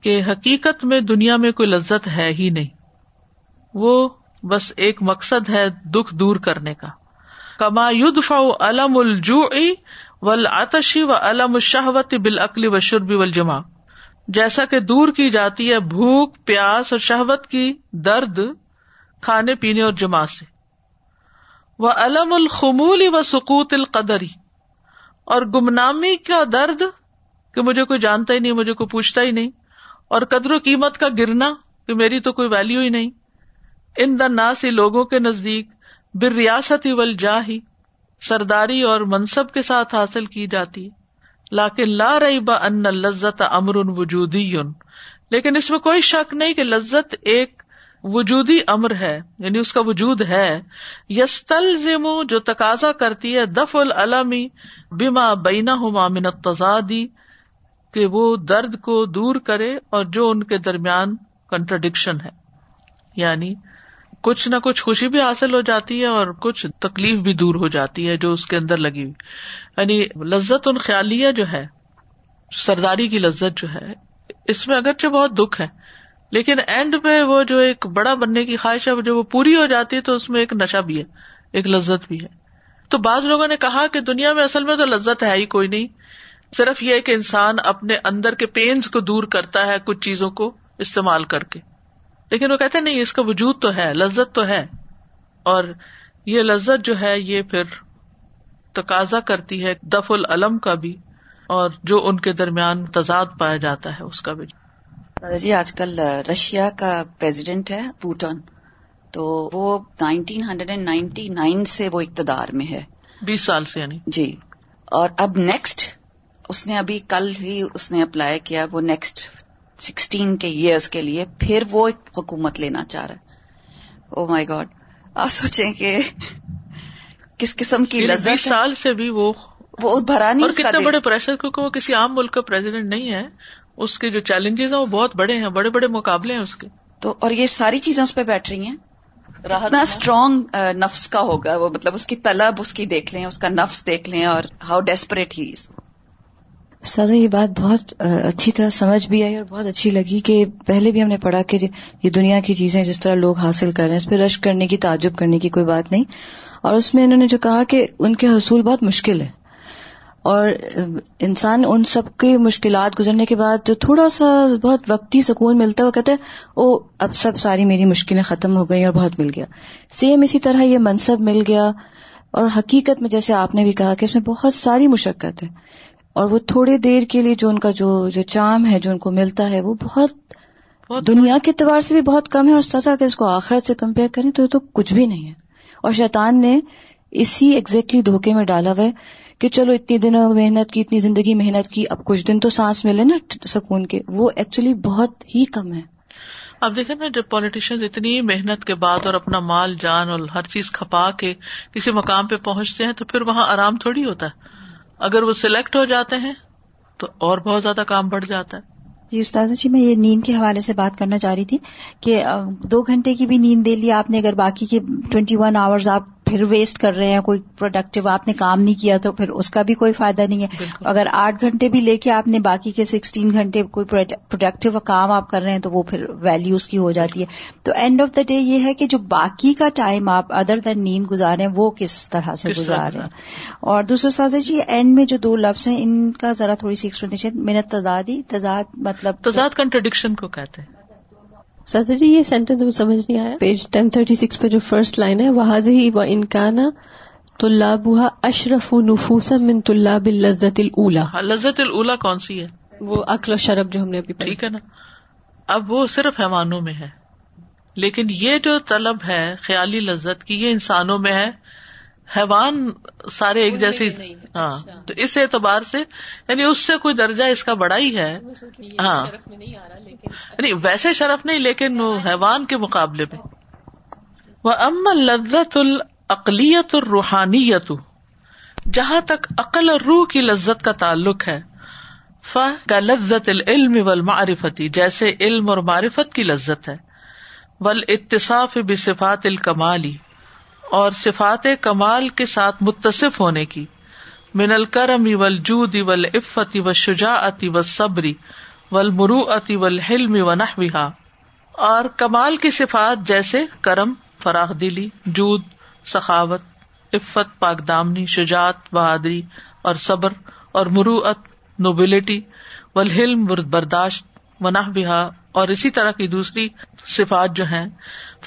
کہ حقیقت میں دنیا میں کوئی لذت ہے ہی نہیں۔ وہ بس ایک مقصد ہے دکھ دور کرنے کا۔ کما یدف علم الجو ول آتشی و علم شہوت بالعقلی و شربی و جمع جیسا کہ دور کی جاتی ہے بھوک، پیاس اور شہوت کی درد کھانے، پینے اور جمع سے۔ وہ علم الخمول و سکوت القدری اور گمنامی کا درد کہ مجھے کوئی جانتا ہی نہیں، مجھے کوئی پوچھتا ہی نہیں۔ اور قدر و قیمت کا گرنا کہ میری تو کوئی ویلو ہی نہیں۔ ان ناسی لوگوں کے نزدیک بر ریاستی ول جا ہی سرداری اور منصب کے ساتھ حاصل کی جاتی۔ لاکن لا رہی با ان لذت امر وجودی۔ لیکن اس میں کوئی شک نہیں کہ لذت ایک وجودی امر ہے یعنی اس کا وجود ہے۔ یس تل جو تقاضا کرتی ہے دف العلمی بیما بینا ہما من کہ وہ درد کو دور کرے اور جو ان کے درمیان کنٹرڈکشن ہے۔ یعنی کچھ نہ کچھ خوشی بھی حاصل ہو جاتی ہے اور کچھ تکلیف بھی دور ہو جاتی ہے جو اس کے اندر لگی ہوئی۔ یعنی لذت ان خیالیہ جو ہے، سرداری کی لذت جو ہے، اس میں اگرچہ بہت دکھ ہے، لیکن اینڈ پہ وہ جو ایک بڑا بننے کی خواہش ہے جو وہ پوری ہو جاتی ہے تو اس میں ایک نشہ بھی ہے، ایک لذت بھی ہے۔ تو بعض لوگوں نے کہا کہ دنیا میں اصل میں تو لذت ہے ہی کوئی نہیں۔ صرف یہ کہ انسان اپنے اندر کے پینز کو دور کرتا ہے کچھ چیزوں کو استعمال کر کے۔ لیکن وہ کہتے نہیں اس کا وجود تو ہے لذت تو ہے۔ اور یہ لذت جو ہے یہ پھر تقاضا کرتی ہے دف العلم کا بھی اور جو ان کے درمیان تضاد پایا جاتا ہے اس کا بھی۔ جی آج کل رشیا کا پریزیڈنٹ ہے پوٹن تو وہ nineteen hundred and ninety nine سے وہ اقتدار میں ہے۔ بیس سال سے یعنی۔ جی اور اب نیکسٹ اس نے ابھی کل ہی اس نے اپلائی کیا وہ نیکسٹ سکسٹین کے ایئرس کے لیے پھر وہ ایک حکومت لینا چاہ رہا ہے۔ او مائی گاڈ آپ سوچیں کہ کس قسم کی یعنی لذت سال سے بھی وہ وہ بھرا نہیں اور کتنے۔ بڑے پریشر کیونکہ وہ کسی عام ملک کا پریزیڈنٹ نہیں ہے۔ اس کے جو چیلنجز ہیں وہ بہت بڑے ہیں بڑے بڑے مقابلے ہیں اس کے۔ تو اور یہ ساری چیزیں اس پہ بیٹھ رہی ہیں۔ اتنا اسٹرانگ نفس کا ہوگا وہ مطلب اس کی طلب اس کی دیکھ لیں اس کا نفس دیکھ لیں اور ہاؤ ڈیسپریٹ ہی از سادہ یہ بات بہت اچھی طرح سمجھ بھی آئی اور بہت اچھی لگی کہ پہلے بھی ہم نے پڑھا کہ یہ دنیا کی چیزیں جس طرح لوگ حاصل کر رہے ہیں، اس پہ رش کرنے کی، تعجب کرنے کی کوئی بات نہیں۔ اور اس میں انہوں نے جو کہا کہ ان کے حصول بہت مشکل ہے اور انسان ان سب کی مشکلات گزرنے کے بعد جو تھوڑا سا بہت وقتی سکون ملتا ہے، وہ کہتے ہیں او، اب سب ساری میری مشکلیں ختم ہو گئی اور بہت مل گیا۔ سیم اسی طرح یہ منصب مل گیا۔ اور حقیقت میں جیسے آپ نے بھی کہا کہ اس میں بہت ساری مشقت ہے۔ اور وہ تھوڑے دیر کے لیے جو ان کا جو جو چام ہے جو ان کو ملتا ہے وہ بہت بہت دنیا کے اعتبار سے بھی بہت کم ہے اور استاذہ اگر اس کو آخرت سے کمپیئر کریں تو یہ تو کچھ بھی نہیں ہے۔ اور شیطان نے اسی ایگزیکٹلی دھوکے میں ڈالا ہوا ہے کہ چلو اتنی دن محنت کی اتنی زندگی محنت کی اب کچھ دن تو سانس ملے نا سکون کے۔ وہ ایکچولی بہت ہی کم ہے۔ اب دیکھیں نا جب پالیٹیشین اتنی محنت کے بعد اور اپنا مال جان اور ہر چیز کھپا کے کسی مقام پہ پہنچتے ہیں تو پھر وہاں آرام تھوڑی ہوتا ہے۔ اگر وہ سلیکٹ ہو جاتے ہیں تو اور بہت زیادہ کام بڑھ جاتا ہے۔ جی استاذہ جی میں یہ نیند کے حوالے سے بات کرنا چاہ رہی تھی کہ دو گھنٹے کی بھی نیند دے لی آپ نے، اگر باقی کے ٹوینٹی ون آورز آپ پھر ویسٹ کر رہے ہیں کوئی پروڈکٹیو آپ نے کام نہیں کیا تو پھر اس کا بھی کوئی فائدہ نہیں ہے۔ اگر آٹھ گھنٹے بھی لے کے آپ نے باقی کے سکسٹین گھنٹے کوئی پروڈکٹیو کام آپ کر رہے ہیں تو وہ پھر ویلو اس کی ہو جاتی ہے۔ تو اینڈ آف دا ڈے یہ ہے کہ جو باقی کا ٹائم آپ ادر دین نیند گزار رہے ہیں وہ کس طرح سے گزار رہے ہیں؟ اور دوسرا استاذہ جی اینڈ میں جو دو لفظ ہیں ان کا ذرا تھوڑی سی ایکسپلینیشن محنت تضادی تضاد مطلب تضاد کنٹرڈکشن کو کہتے ہیں۔ سادہ جی یہ سینٹینس مجھے سمجھ نہیں آیا۔ پیج ٹین تھرٹی سکس پہ جو فرسٹ لائن ہے وہاں ہی و انکانا طلابها اشرف نفوسا من طلاب اللذت الاولا ہاں، لذت الا کون سی ہے؟ وہ عقل و شرب جو ہم نے ابھی ٹھیک ہے نا؟ اب وہ صرف حیوانوں میں ہے۔ لیکن یہ جو طلب ہے خیالی لذت کی یہ انسانوں میں ہے۔ حیوان سارے ایک جیسے ہاں تو اس اعتبار سے یعنی اس سے کوئی درجہ اس کا بڑا ہی ہے۔ ہاں۔ نہیں ویسے شرف نہیں لیکن وہ حیوان کے مقابلے میں۔ وہ ام لذت العقلیت الروحانیت جہاں تک عقل اور روح کی لذت کا تعلق ہے۔ ف کا لذت العلم والمعرفتی جیسے علم اور معرفت کی لذت ہے۔ ول اتصاف بصفات الکمالی۔ اور صفات کمال کے ساتھ متصف ہونے کی۔ من الکرم والجود والعفت والشجاعت والصبر والمروءت والحلم ونحوها۔ اور کمال کی صفات جیسے کرم فراخ دلی جود، سخاوت، عفت پاک دامنی شجاعت، بہادری اور صبر اور مروعت نوبلٹی والحلم، برداشت مناح بہا اور اسی طرح کی دوسری صفات جو ہیں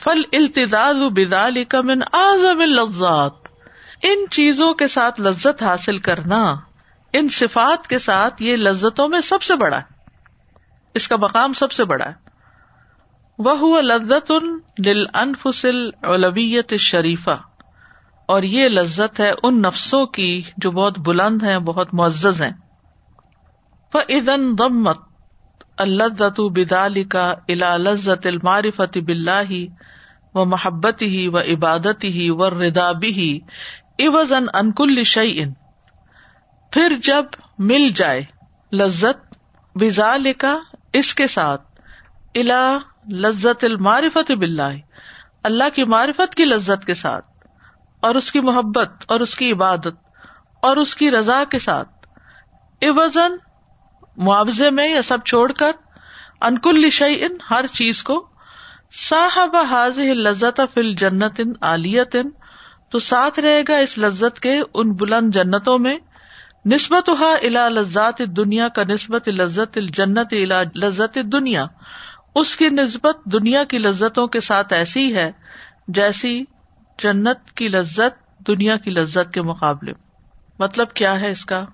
فل التداد بدال من اعظم اللذات۔ ان چیزوں کے ساتھ لذت حاصل کرنا، ان صفات کے ساتھ یہ لذتوں میں سب سے بڑا ہے۔ اس کا مقام سب سے بڑا ہے۔ وہ لذت للانفس العلویت شریفہ اور یہ لذت ہے ان نفسوں کی جو بہت بلند ہیں، بہت معزز ہیں۔ فَإِذَا انضمت اللذت بذلك الى لذت المعرفت باللہ و محبت ہی و عبادت ہی و ردا بھی عوضاً عن كل شيء پھر جب مل جائے لذت بذلك اس کے ساتھ الى لذت المعرفت باللہ۔ اللہ کی معرفت کی لذت کے ساتھ اور اس کی محبت اور اس کی عبادت اور اس کی رضا کے ساتھ۔ عوضاً معاوضے میں یا سب چھوڑ کر انکل شعین ہر چیز کو، صاحب حاضر لذت فل جنت ان عالیت تو ساتھ رہے گا اس لذت کے ان بلند جنتوں میں نسبت ہا الا لذات دنیا کا نسبت لذت الجنت الا لذت دنیا۔ اس کی نسبت دنیا کی لذتوں کے ساتھ ایسی ہے، جیسی جنت کی لذت دنیا کی لذت کے مقابلے۔ مطلب کیا ہے اس کا؟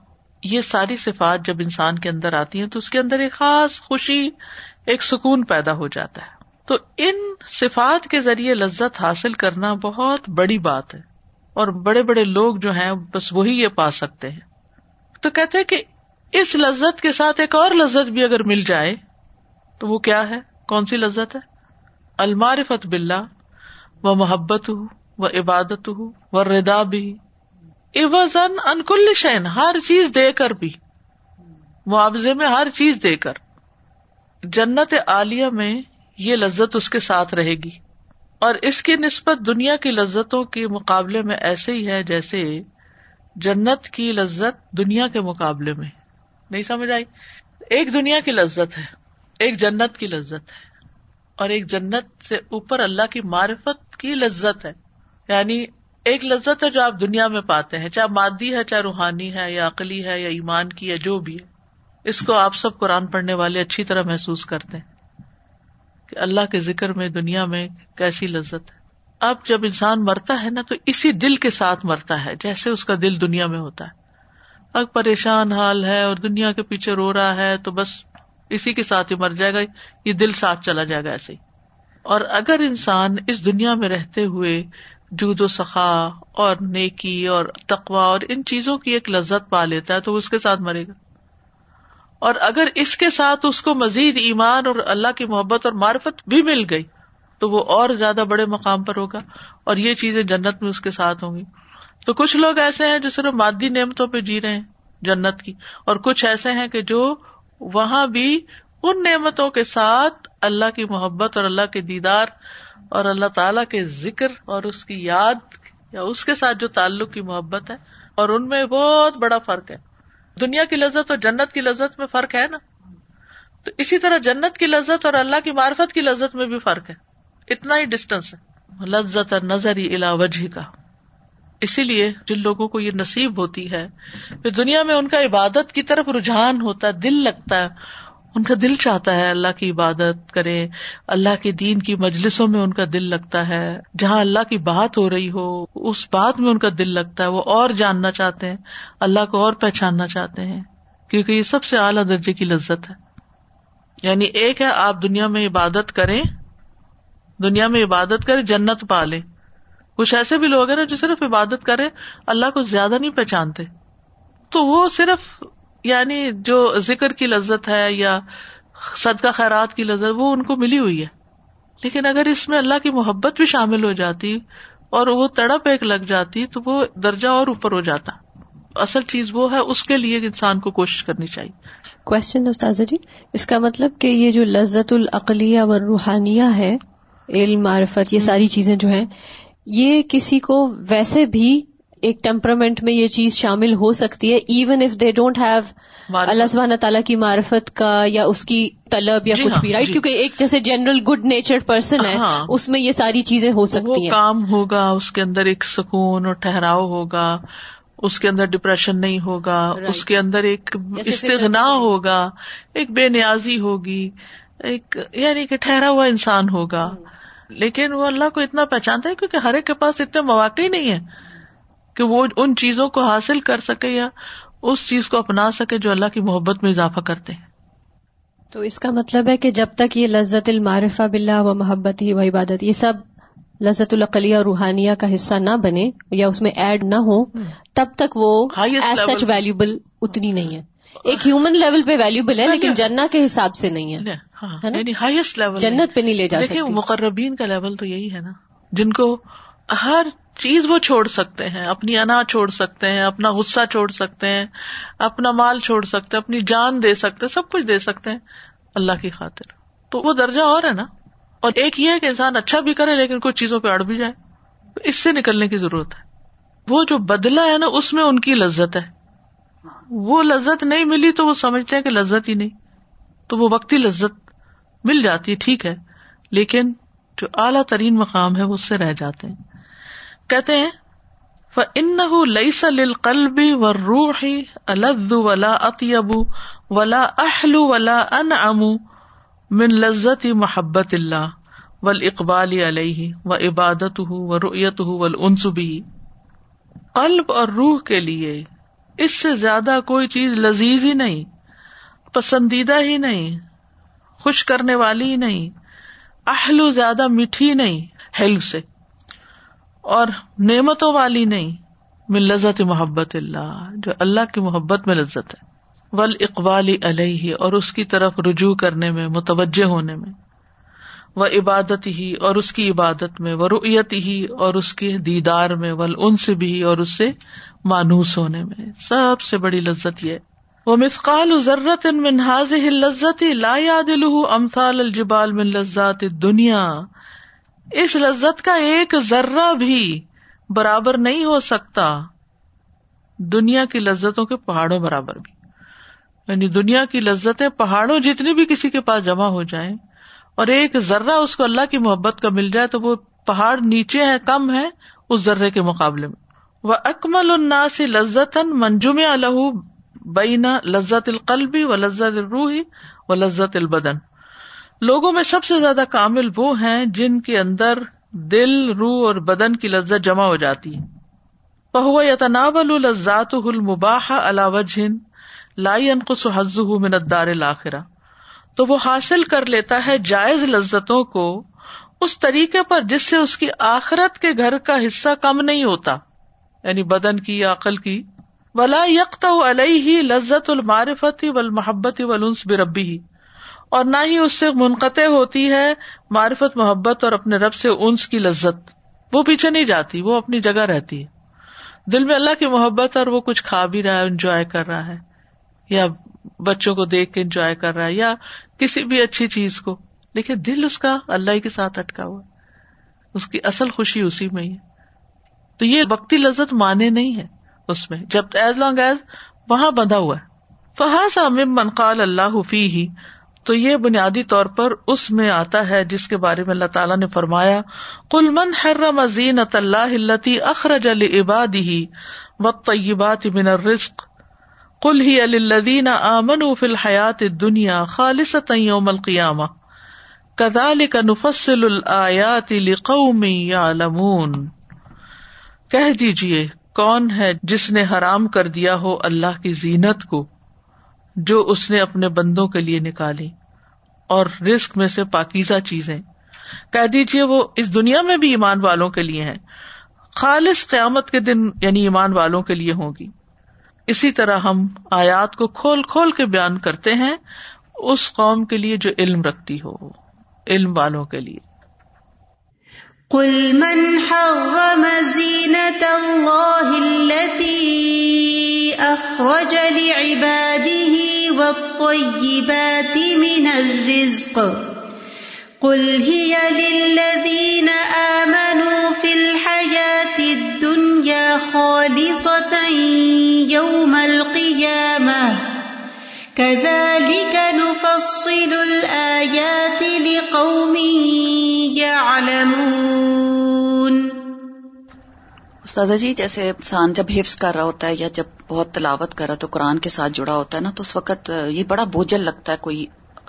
یہ ساری صفات جب انسان کے اندر آتی ہیں تو اس کے اندر ایک خاص خوشی، ایک سکون پیدا ہو جاتا ہے۔ تو ان صفات کے ذریعے لذت حاصل کرنا بہت بڑی بات ہے اور بڑے بڑے لوگ جو ہیں بس وہی یہ پا سکتے ہیں۔ تو کہتے کہ اس لذت کے ساتھ ایک اور لذت بھی اگر مل جائے تو وہ کیا ہے؟ کون سی لذت ہے؟ المارفت بلّہ و محبت ہو و عبادت ہو و ردا بھی۔ عوضن انکل شین ہر چیز دے کر بھی۔ معاوضے میں ہر چیز دے کر۔ جنت عالیہ میں یہ لذت اس کے ساتھ رہے گی۔ اور اس کی نسبت دنیا کی لذتوں کے مقابلے میں ایسے ہی ہے جیسے جنت کی لذت دنیا کے مقابلے میں۔ نہیں سمجھ آئی؟ ایک دنیا کی لذت ہے، ایک جنت کی لذت ہے۔ اور ایک جنت سے اوپر اللہ کی معرفت کی لذت ہے۔ یعنی ایک لذت ہے جو آپ دنیا میں پاتے ہیں، چاہے مادی ہے، چاہے روحانی ہے، یا عقلی ہے، یا ایمان کی ہے جو بھی ہے۔ اس کو آپ سب قرآن پڑھنے والے اچھی طرح محسوس کرتے ہیں کہ اللہ کے ذکر میں، دنیا میں کیسی لذت ہے۔ اب جب انسان مرتا ہے نا، تو اسی دل کے ساتھ مرتا ہے، جیسے اس کا دل دنیا میں ہوتا ہے۔ اب پریشان حال ہے اور دنیا کے پیچھے رو رہا ہے، تو بس اسی کے ساتھ ہی مر جائے گا، یہ دل ساتھ چلا جائے گا ایسے ہی۔ اور اگر انسان اس دنیا میں رہتے ہوئے جود و سخا اور نیکی اور تقوا اور ان چیزوں کی ایک لذت پا لیتا ہے تو اس کے ساتھ مرے گا۔ اور اگر اس کے ساتھ اس کو مزید ایمان اور اللہ کی محبت اور معرفت بھی مل گئی تو وہ اور زیادہ بڑے مقام پر ہوگا اور یہ چیزیں جنت میں اس کے ساتھ ہوں گی۔ تو کچھ لوگ ایسے ہیں جو صرف مادی نعمتوں پہ جی رہے ہیں جنت کی، اور کچھ ایسے ہیں کہ جو وہاں بھی ان نعمتوں کے ساتھ اللہ کی محبت اور اللہ کے دیدار اور اللہ تعالی کے ذکر اور اس کی یاد یا اس کے ساتھ جو تعلق کی محبت ہے اور ان میں بہت بڑا فرق ہے۔ دنیا کی لذت اور جنت کی لذت میں فرق ہے نا؟ تو اسی طرح جنت کی لذت اور اللہ کی معرفت کی لذت میں بھی فرق ہے۔ اتنا ہی ڈسٹینس ہے۔ لذت نظری الا وجہ کا اسی لیے جن لوگوں کو یہ نصیب ہوتی ہے، پھر دنیا میں ان کا عبادت کی طرف رجحان ہوتا ہے، دل لگتا ہے۔ ان کا دل چاہتا ہے اللہ کی عبادت کرے، اللہ کے دین کی مجلسوں میں ان کا دل لگتا ہے۔ جہاں اللہ کی بات ہو رہی ہو، اس بات میں ان کا دل لگتا ہے۔ وہ اور جاننا چاہتے ہیں، اللہ کو اور پہچاننا چاہتے ہیں۔ کیونکہ یہ سب سے اعلیٰ درجے کی لذت ہے۔ یعنی ایک ہے، آپ دنیا میں عبادت کریں، دنیا میں عبادت کرے جنت پالے کچھ ایسے بھی لوگ ہیں نا جو صرف عبادت کرے اللہ کو زیادہ نہیں پہچانتے۔ تو وہ صرف یعنی جو ذکر کی لذت ہے یا صدقہ خیرات کی لذت وہ ان کو ملی ہوئی ہے۔ لیکن اگر اس میں اللہ کی محبت بھی شامل ہو جاتی اور وہ تڑپ ایک لگ جاتی تو وہ درجہ اور اوپر ہو جاتا۔ اصل چیز وہ ہے اس کے لیے انسان کو کوشش کرنی چاہیے۔ کوشچن استاذہ جی اس کا مطلب کہ یہ جو لذت العقلیہ و روحانیہ ہے علم معرفت یہ ساری چیزیں جو ہیں یہ کسی کو ویسے بھی ایک ٹیمپرامنٹ میں یہ چیز شامل ہو سکتی ہے even if they don't have اللہ سبحانہ تعالیٰ کی معرفت کا یا اس کی طلب یا جی کچھ ہاں، بھی رائٹ جی۔ کیونکہ ایک جیسے جنرل گڈ نیچر پرسن ہے ہاں۔ اس میں یہ ساری چیزیں ہو سکتی ہیں۔ کام ہوگا اس کے اندر ایک سکون اور ٹھہراؤ ہوگا اس کے اندر ڈپریشن نہیں ہوگا اس کے اندر ایک استغنا ہوگا ایک بے نیازی ہوگی ایک یعنی کہ ٹھہرا ہوا انسان ہوگا۔ لیکن وہ اللہ کو اتنا پہچانتا ہے کیونکہ ہر ایک کے پاس اتنے مواقع ہی نہیں ہے کہ وہ ان چیزوں کو حاصل کر سکے یا اس چیز کو اپنا سکے جو اللہ کی محبت میں اضافہ کرتے ہیں۔ تو اس کا مطلب ہے کہ جب تک یہ لذت المعرفہ بلّہ و محبت ہی و عبادت یہ سب لذت القلیہ اور روحانیہ کا حصہ نہ بنے یا اس میں ایڈ نہ ہو تب تک وہ ایز سچ ویلوبل اتنی نہیں ہے۔ ایک ہیومن لیول پہ ویلوبل ہے لیکن جنا کے حساب سے نہیں ہے۔ ہائیسٹ لیول ہاں، جنت پہ نہیں لے جا سکتے مقربین کا لیول تو یہی ہے نا۔ جن کو ہر چیز وہ چھوڑ سکتے ہیں، اپنی انا چھوڑ سکتے ہیں، اپنا غصہ چھوڑ سکتے ہیں، اپنا مال چھوڑ سکتے ہیں، اپنی جان دے سکتے سب کچھ دے سکتے ہیں۔ اللہ کی خاطر۔ تو وہ درجہ اور ہے نا۔ اور ایک یہ ہے کہ انسان اچھا بھی کرے لیکن کچھ چیزوں پہ اڑ بھی جائے۔ اس سے نکلنے کی ضرورت ہے۔ وہ جو بدلا ہے نا، اس میں ان کی لذت ہے۔ وہ لذت نہیں ملی تو وہ سمجھتے ہیں کہ لذت ہی نہیں۔ تو وہ وقتی لذت مل جاتی، ٹھیک ہے۔ لیکن جو اعلیٰ ترین مقام ہے، وہ اس سے رہ جاتے ہیں۔ کہتے ہیں ان لئیس قلبی و روحی الد ولا اطیب ولا اہل ولا ان امو من لذت محبت اللہ ول اقبال علیہ و عبادت ہُ و رویت ہُ ول قلب اور روح کے لیے اس سے زیادہ کوئی چیز لذیذ ہی نہیں، پسندیدہ ہی نہیں، خوش کرنے والی ہی نہیں اہلو زیادہ میٹھی نہیں ہیلو سے۔ اور نعمتوں والی نہیں، من لذت محبت اللہ، جو اللہ کی محبت میں لذت ہے۔ ول اقبال علیہ اور اس کی طرف رجوع کرنے میں، متوجہ ہونے میں۔ وہ عبادت ہی اور اس کی عبادت میں۔ وہ رویت ہی اور اس کے دیدار میں۔ ول ان سے بھی اور اس سے مانوس ہونے میں۔ سب سے بڑی لذت یہ وہ مسقال ضرت ان لذت لا یاد امثال الجبال من لذات دنیا اس لذت کا ایک ذرہ بھی برابر نہیں ہو سکتا دنیا کی لذتوں کے پہاڑوں برابر بھی۔ یعنی دنیا کی لذتیں پہاڑوں جتنی بھی کسی کے پاس جمع ہو جائیں اور ایک ذرہ اس کو اللہ کی محبت کا مل جائے تو وہ پہاڑ نیچے ہے کم ہے اس ذرے کے مقابلے میں۔ وہ اکمل الناس لذت منجم الح بینا لذت القلبی و لذت الروحی و لذت البدن۔ لوگوں میں سب سے زیادہ کامل وہ ہیں جن کے اندر دل، روح اور بدن کی لذت جمع ہو جاتی ہے۔ پہو یتناب الزات المباح وجہ لائی انقص حز من الدار تو وہ حاصل کر لیتا ہے جائز لذتوں کو اس طریقے پر جس سے اس کی آخرت کے گھر کا حصہ کم نہیں ہوتا یعنی بدن کی عقل کی۔ ولا یکتا علیہ ہی لذت المعرفتی و محبت ولنس بربی ہی اور نہ ہی اس سے منقطع ہوتی ہے معرفت، محبت اور اپنے رب سے انس کی لذت۔ وہ پیچھے نہیں جاتی، وہ اپنی جگہ رہتی ہے۔ دل میں اللہ کی محبت اور وہ کچھ کھا بھی رہا ہے انجوائے کر رہا ہے۔ یا بچوں کو دیکھ کے انجوائے کر رہا ہے، یا کسی بھی اچھی چیز کو۔ لیکن دل اس کا اللہ کے ساتھ اٹکا ہوا اس کی اصل خوشی اسی میں ہی ہے۔ تو یہ بکتی لذت مانے نہیں ہے اس میں۔ جب ایز لانگ ایز وہاں بندھا ہوا ہے۔ فہاس منقال اللہ فی ہی تو یہ بنیادی طور پر اس میں آتا ہے جس کے بارے میں اللہ تعالیٰ نے فرمایا کل من حرم زینت اللہ التی اخرج عبادی و طیبات من الرزق کل ہی الدین امن فی الحیات دنیا خالص یوم القیامہ کدال کا نفسل الآیات لقوم یعلمون کہہ دیجیے کون ہے جس نے حرام کر دیا ہو اللہ کی زینت کو، جو اس نے اپنے بندوں کے لیے نکالی؟ اور رسک میں سے پاکیزہ چیزیں۔ کہہ دیجیے وہ اس دنیا میں بھی ایمان والوں کے لیے ہیں۔ خالص قیامت کے دن یعنی ایمان والوں کے لیے ہوگی اسی طرح ہم آیات کو کھول کھول کے بیان کرتے ہیں، اس قوم کے لیے جو علم رکھتی ہو، علم والوں کے لیے۔ قل من حرم زینت اللہ اخرج لعباده والطیبات من الرزق. قل هي للذین آمنوا في الحیات الدنیا خالصة يوم القيامة. كذلك نفصل الآيات لقوم يعلمون. استاذہ جی جیسے انسان جب حفظ کر رہا ہوتا ہے یا جب بہت تلاوت کر رہا تو قرآن کے ساتھ جڑا ہوتا ہے نا، تو اس وقت یہ بڑا بوجھل لگتا ہے کوئی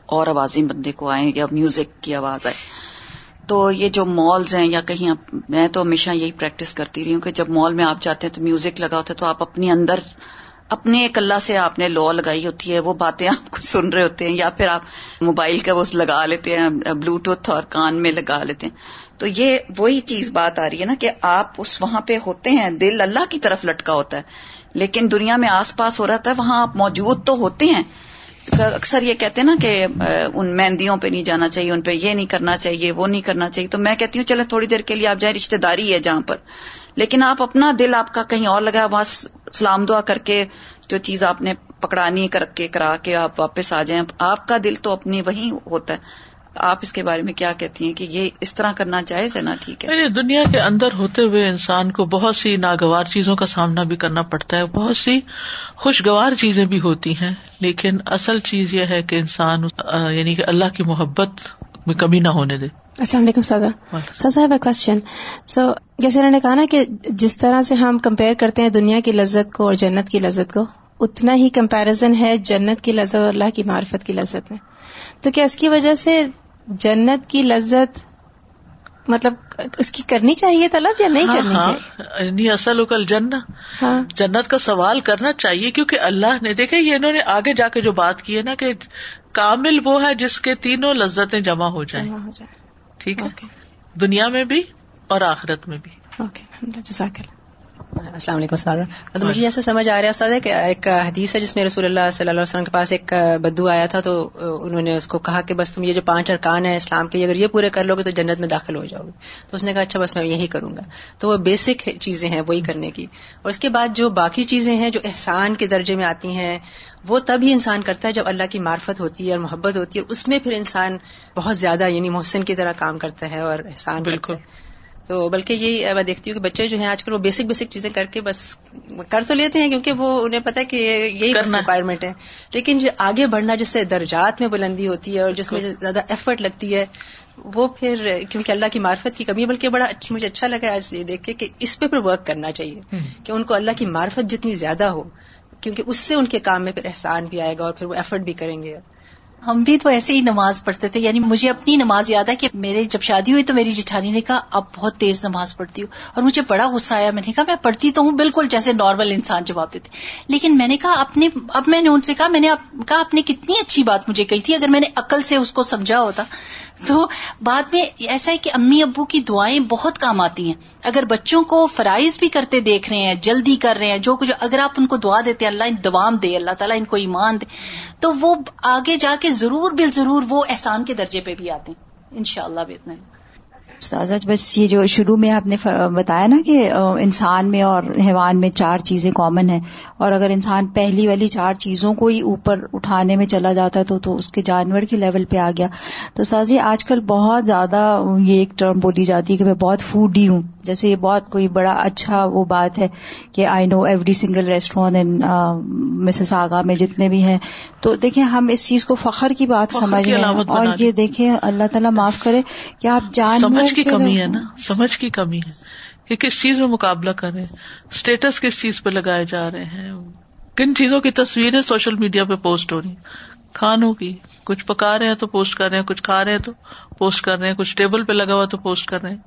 اور آوازیں بندے کو آئے یا میوزک کی آواز آئے۔ تو یہ جو مالز ہیں یا کہیں میں تو ہمیشہ یہی پریکٹس کرتی رہی ہوں کہ جب مال میں آپ جاتے ہیں تو میوزک لگا ہوتا ہے تو آپ اپنی اندر، اپنے ایک اللہ سے آپ نے لو لگائی ہوتی ہے، وہ باتیں آپ کو سن رہے ہوتے ہیں یا پھر آپ موبائل کا وہ لگا لیتے ہیں بلوٹوتھ اور کان میں لگا لیتے ہیں۔ تو یہ وہی چیز بات آ رہی ہے نا کہ آپ اس وہاں پہ ہوتے ہیں، دل اللہ کی طرف لٹکا ہوتا ہے۔ لیکن دنیا میں آس پاس ہو رہا تھا، وہاں آپ موجود تو ہوتے ہیں۔ اکثر یہ کہتے ہیں نا کہ ان مہندیوں پہ نہیں جانا چاہیے، ان پہ یہ نہیں کرنا چاہیے، وہ نہیں کرنا چاہیے۔ تو میں کہتی ہوں چلے تھوڑی دیر کے لیے آپ جائیں رشتے داری ہے جہاں پر۔ لیکن آپ اپنا دل آپ کا کہیں اور لگا، وہاں سلام دعا کر کے جو چیز آپ نے پکڑانی کر کے کرا کے آپ واپس آ جائیں۔ آپ کا دل تو اپنی وہی ہوتا ہے۔ آپ اس کے بارے میں کیا کہتی ہیں کہ یہ اس طرح کرنا جائز ہے نا ٹھیک ہے؟ دنیا کے اندر ہوتے ہوئے انسان کو بہت سی ناگوار چیزوں کا سامنا بھی کرنا پڑتا ہے، بہت سی خوشگوار چیزیں بھی ہوتی ہیں، لیکن اصل چیز یہ ہے کہ انسان یعنی کہ اللہ کی محبت میں کمی نہ ہونے دے۔ السلام علیکم سازا سازا ہے کوشچن سو جیسے انہوں نے کہا نا کہ جس طرح سے ہم کمپیئر کرتے ہیں دنیا کی لذت کو اور جنت کی لذت کو اتنا ہی کمپیرزن ہے جنت کی لذت اور اللہ کی معرفت کی لذت میں۔ تو کیا اس کی وجہ سے جنت کی لذت مطلب اس کی کرنی چاہیے طلب یا نہیں ہاں، کرنی ہاں، چاہیے؟ اصل اکل جن ہاں۔ جنت کا سوال کرنا چاہیے کیونکہ اللہ نے دیکھے یہ انہوں نے آگے جا کے جو بات کی ہے نا کہ کامل وہ ہے جس کے تینوں لذتیں جمع ہو جائیں۔ ٹھیک ہے؟ دنیا میں بھی اور آخرت میں بھی۔ اوکے جزاک اللہ۔ السلام علیکم استاد۔ مجھے ایسا سمجھ آ رہا ہے استاد کہ ایک حدیث ہے جس میں رسول اللہ صلی اللہ علیہ وسلم کے پاس ایک بدو آیا تھا تو انہوں نے اس کو کہا کہ بس تم یہ جو پانچ ارکان ہیں اسلام کے اگر یہ پورے کر لو گے تو جنت میں داخل ہو جاؤ گے۔ تو اس نے کہا اچھا بس میں یہی کروں گا۔ تو وہ بیسک چیزیں ہیں وہی کرنے کی۔ اور اس کے بعد جو باقی چیزیں ہیں جو احسان کے درجے میں آتی ہیں وہ تب ہی انسان کرتا ہے جب اللہ کی معرفت ہوتی ہے اور محبت ہوتی ہے۔ اس میں پھر انسان بہت زیادہ یعنی محسن کی طرح کام کرتا ہے اور احسان بالکل۔ تو بلکہ یہ میں دیکھتی ہوں کہ بچے جو ہیں آج کل وہ بیسک بیسک چیزیں کر کے بس کر تو لیتے ہیں کیونکہ وہ انہیں پتا ہے کہ یہی ریکوائرمنٹ ہے۔ لیکن جو آگے بڑھنا جس سے درجات میں بلندی ہوتی ہے اور جس میں زیادہ ایفرٹ لگتی ہے وہ پھر کیونکہ اللہ کی معرفت کی کمی بلکہ بڑا مجھے اچھا لگا آج یہ دیکھ کے کہ اس پہ پھر ورک کرنا چاہیے۔ کہ ان کو اللہ کی معرفت جتنی زیادہ ہو کیونکہ اس سے ان کے کام میں پھر احسان بھی آئے گا اور پھر وہ ایفرٹ بھی کریں گے۔ ہم بھی تو ایسے ہی نماز پڑھتے تھے یعنی مجھے اپنی نماز یاد ہے کہ میرے جب شادی ہوئی تو میری جٹھانی نے کہا، اب بہت تیز نماز پڑھتی ہوں اور مجھے بڑا غصہ آیا، میں نے کہا، میں پڑھتی تو ہوں بالکل جیسے نارمل انسان جواب دیتے۔ لیکن میں نے کہا، اپنے، اب میں نے ان سے کہا، میں نے کہا، آپ نے کتنی اچھی بات مجھے کہی تھی، اگر میں نے عقل سے اس کو سمجھا ہوتا۔ تو بعد میں ایسا ہے کہ امی ابو کی دعائیں بہت کام آتی ہیں۔ اگر بچوں کو فرائض بھی کرتے دیکھ رہے ہیں، جلدی کر رہے ہیں، جو کچھ، اگر آپ ان کو دعا دیتے اللہ ان دوام دے، اللہ تعالیٰ ان کو ایمان دے۔ تو وہ آگے جا کے ضرور بال ضرور وہ احسان کے درجے پہ بھی آتے ہیں۔ ان شاء اللہ بھی اتنا استاذہ بس یہ جو شروع میں آپ نے بتایا نا کہ انسان میں اور حیوان میں چار چیزیں کامن ہیں۔ اور اگر انسان پہلی والی چار چیزوں کو ہی اوپر اٹھانے میں چلا جاتا تو تو اس کے جانور کے لیول پہ آ گیا۔ تو استاذ آج کل بہت زیادہ یہ ایک ٹرم بولی جاتی ہے کہ میں بہت فوڈی ہوں۔ جیسے یہ بہت کوئی بڑا اچھا وہ بات ہے کہ I know every single restaurant in Mississauga میں جتنے بھی ہیں۔ تو دیکھیں ہم اس چیز کو فخر کی بات سمجھ رہے ہیں۔ اور یہ دیکھیں اللہ تعالیٰ معاف کرے۔ کہ آپ جانور سمجھ کی کمی ہے نا؟ سمجھ کی کمی ہے کہ کس چیز میں مقابلہ کر رہے ہیں؟ اسٹیٹس کس چیز پہ لگائے جا رہے ہیں؟ کن چیزوں کی تصویریں سوشل میڈیا پہ پوسٹ ہو رہی کھانوں کی۔ کچھ پکا رہے ہیں تو پوسٹ کر رہے ہیں کچھ کھا رہے ہیں تو پوسٹ کر رہے ہیں کچھ ٹیبل پہ لگا ہوا تو پوسٹ کر رہے ہیں۔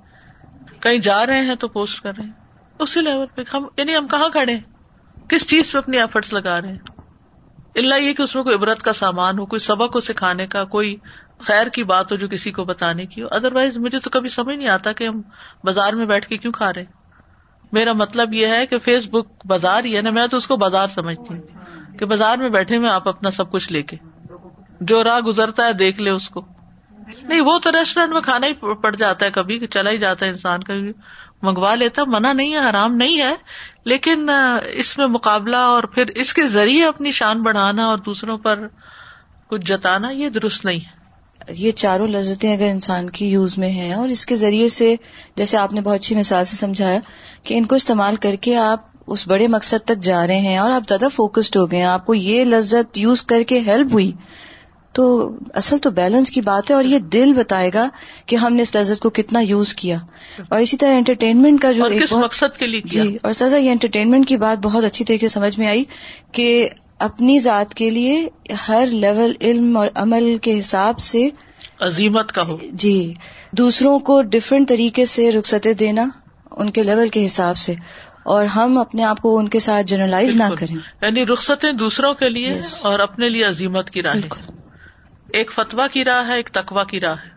کہیں جا رہے ہیں تو پوسٹ کر رہے ہیں۔ اسی لیول پہ ہم یعنی ہم کہاں کھڑے ہیں؟ کس چیز پہ اپنی ایفرٹس لگا رہے ہیں؟ اللہ یہ کہ اس میں کوئی عبرت کا سامان ہو کوئی سبق کو سکھانے کا کوئی خیر کی بات ہو جو کسی کو بتانے کی ہو۔ ادر وائز مجھے تو کبھی سمجھ نہیں آتا کہ ہم بازار میں بیٹھ کے کیوں کھا رہے میرا مطلب یہ ہے کہ فیس بک بازار ہی ہے نا، میں تو اس کو بازار سمجھتی ہوں کہ بازار میں بیٹھے میں آپ اپنا سب کچھ لے کے، جو راہ گزرتا ہے دیکھ لے اس کو۔ نہیں، وہ تو ریسٹورینٹ میں کھانا ہی پڑ جاتا ہے کبھی، چلا ہی جاتا ہے انسان کا منگوا لیتا، منع نہیں ہے، حرام نہیں ہے۔ لیکن اس میں مقابلہ اور پھر اس کے ذریعے اپنی شان بڑھانا اور دوسروں پر کچھ جتانا، یہ درست نہیں ہے۔ یہ چاروں لذتیں اگر انسان کی یوز میں ہیں اور اس کے ذریعے سے جیسے آپ نے بہت اچھی مثال سے سمجھایا کہ ان کو استعمال کر کے آپ اس بڑے مقصد تک جا رہے ہیں اور آپ زیادہ فوکسڈ ہو گئے ہیں آپ کو یہ لذت یوز کر کے ہیلپ ہوئی۔ تو اصل تو بیلنس کی بات ہے اور یہ دل بتائے گا کہ ہم نے اس لذت کو کتنا یوز کیا۔ اور اسی طرح انٹرٹینمنٹ کا جو کس مقصد کے لیے جی اور سزا یہ انٹرٹینمنٹ کی بات بہت اچھی طریقے سے سمجھ میں آئی کہ اپنی ذات کے لیے ہر لیول علم اور عمل کے حساب سے عظیمت کا ہو۔ جی دوسروں کو ڈفرینٹ طریقے سے رخصتیں دینا ان کے لیول کے حساب سے اور ہم اپنے آپ کو ان کے ساتھ جنرلائز نہ کریں۔ یعنی رخصتیں دوسروں کے لیے اور اپنے لیے عظیمت کی راہ ایک فتوا کی راہ ہے ایک تقوا کی راہ ہے۔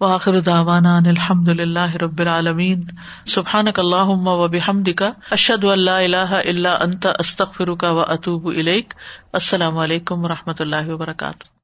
وآخر دعوانا ان الحمد للہ رب العالمین. سبحانک اللہم و بحمدک، اشہد ان لا الہ الا انت، استغفرک و اتوب الیک. السلام علیکم و رحمۃ اللہ وبرکاتہ.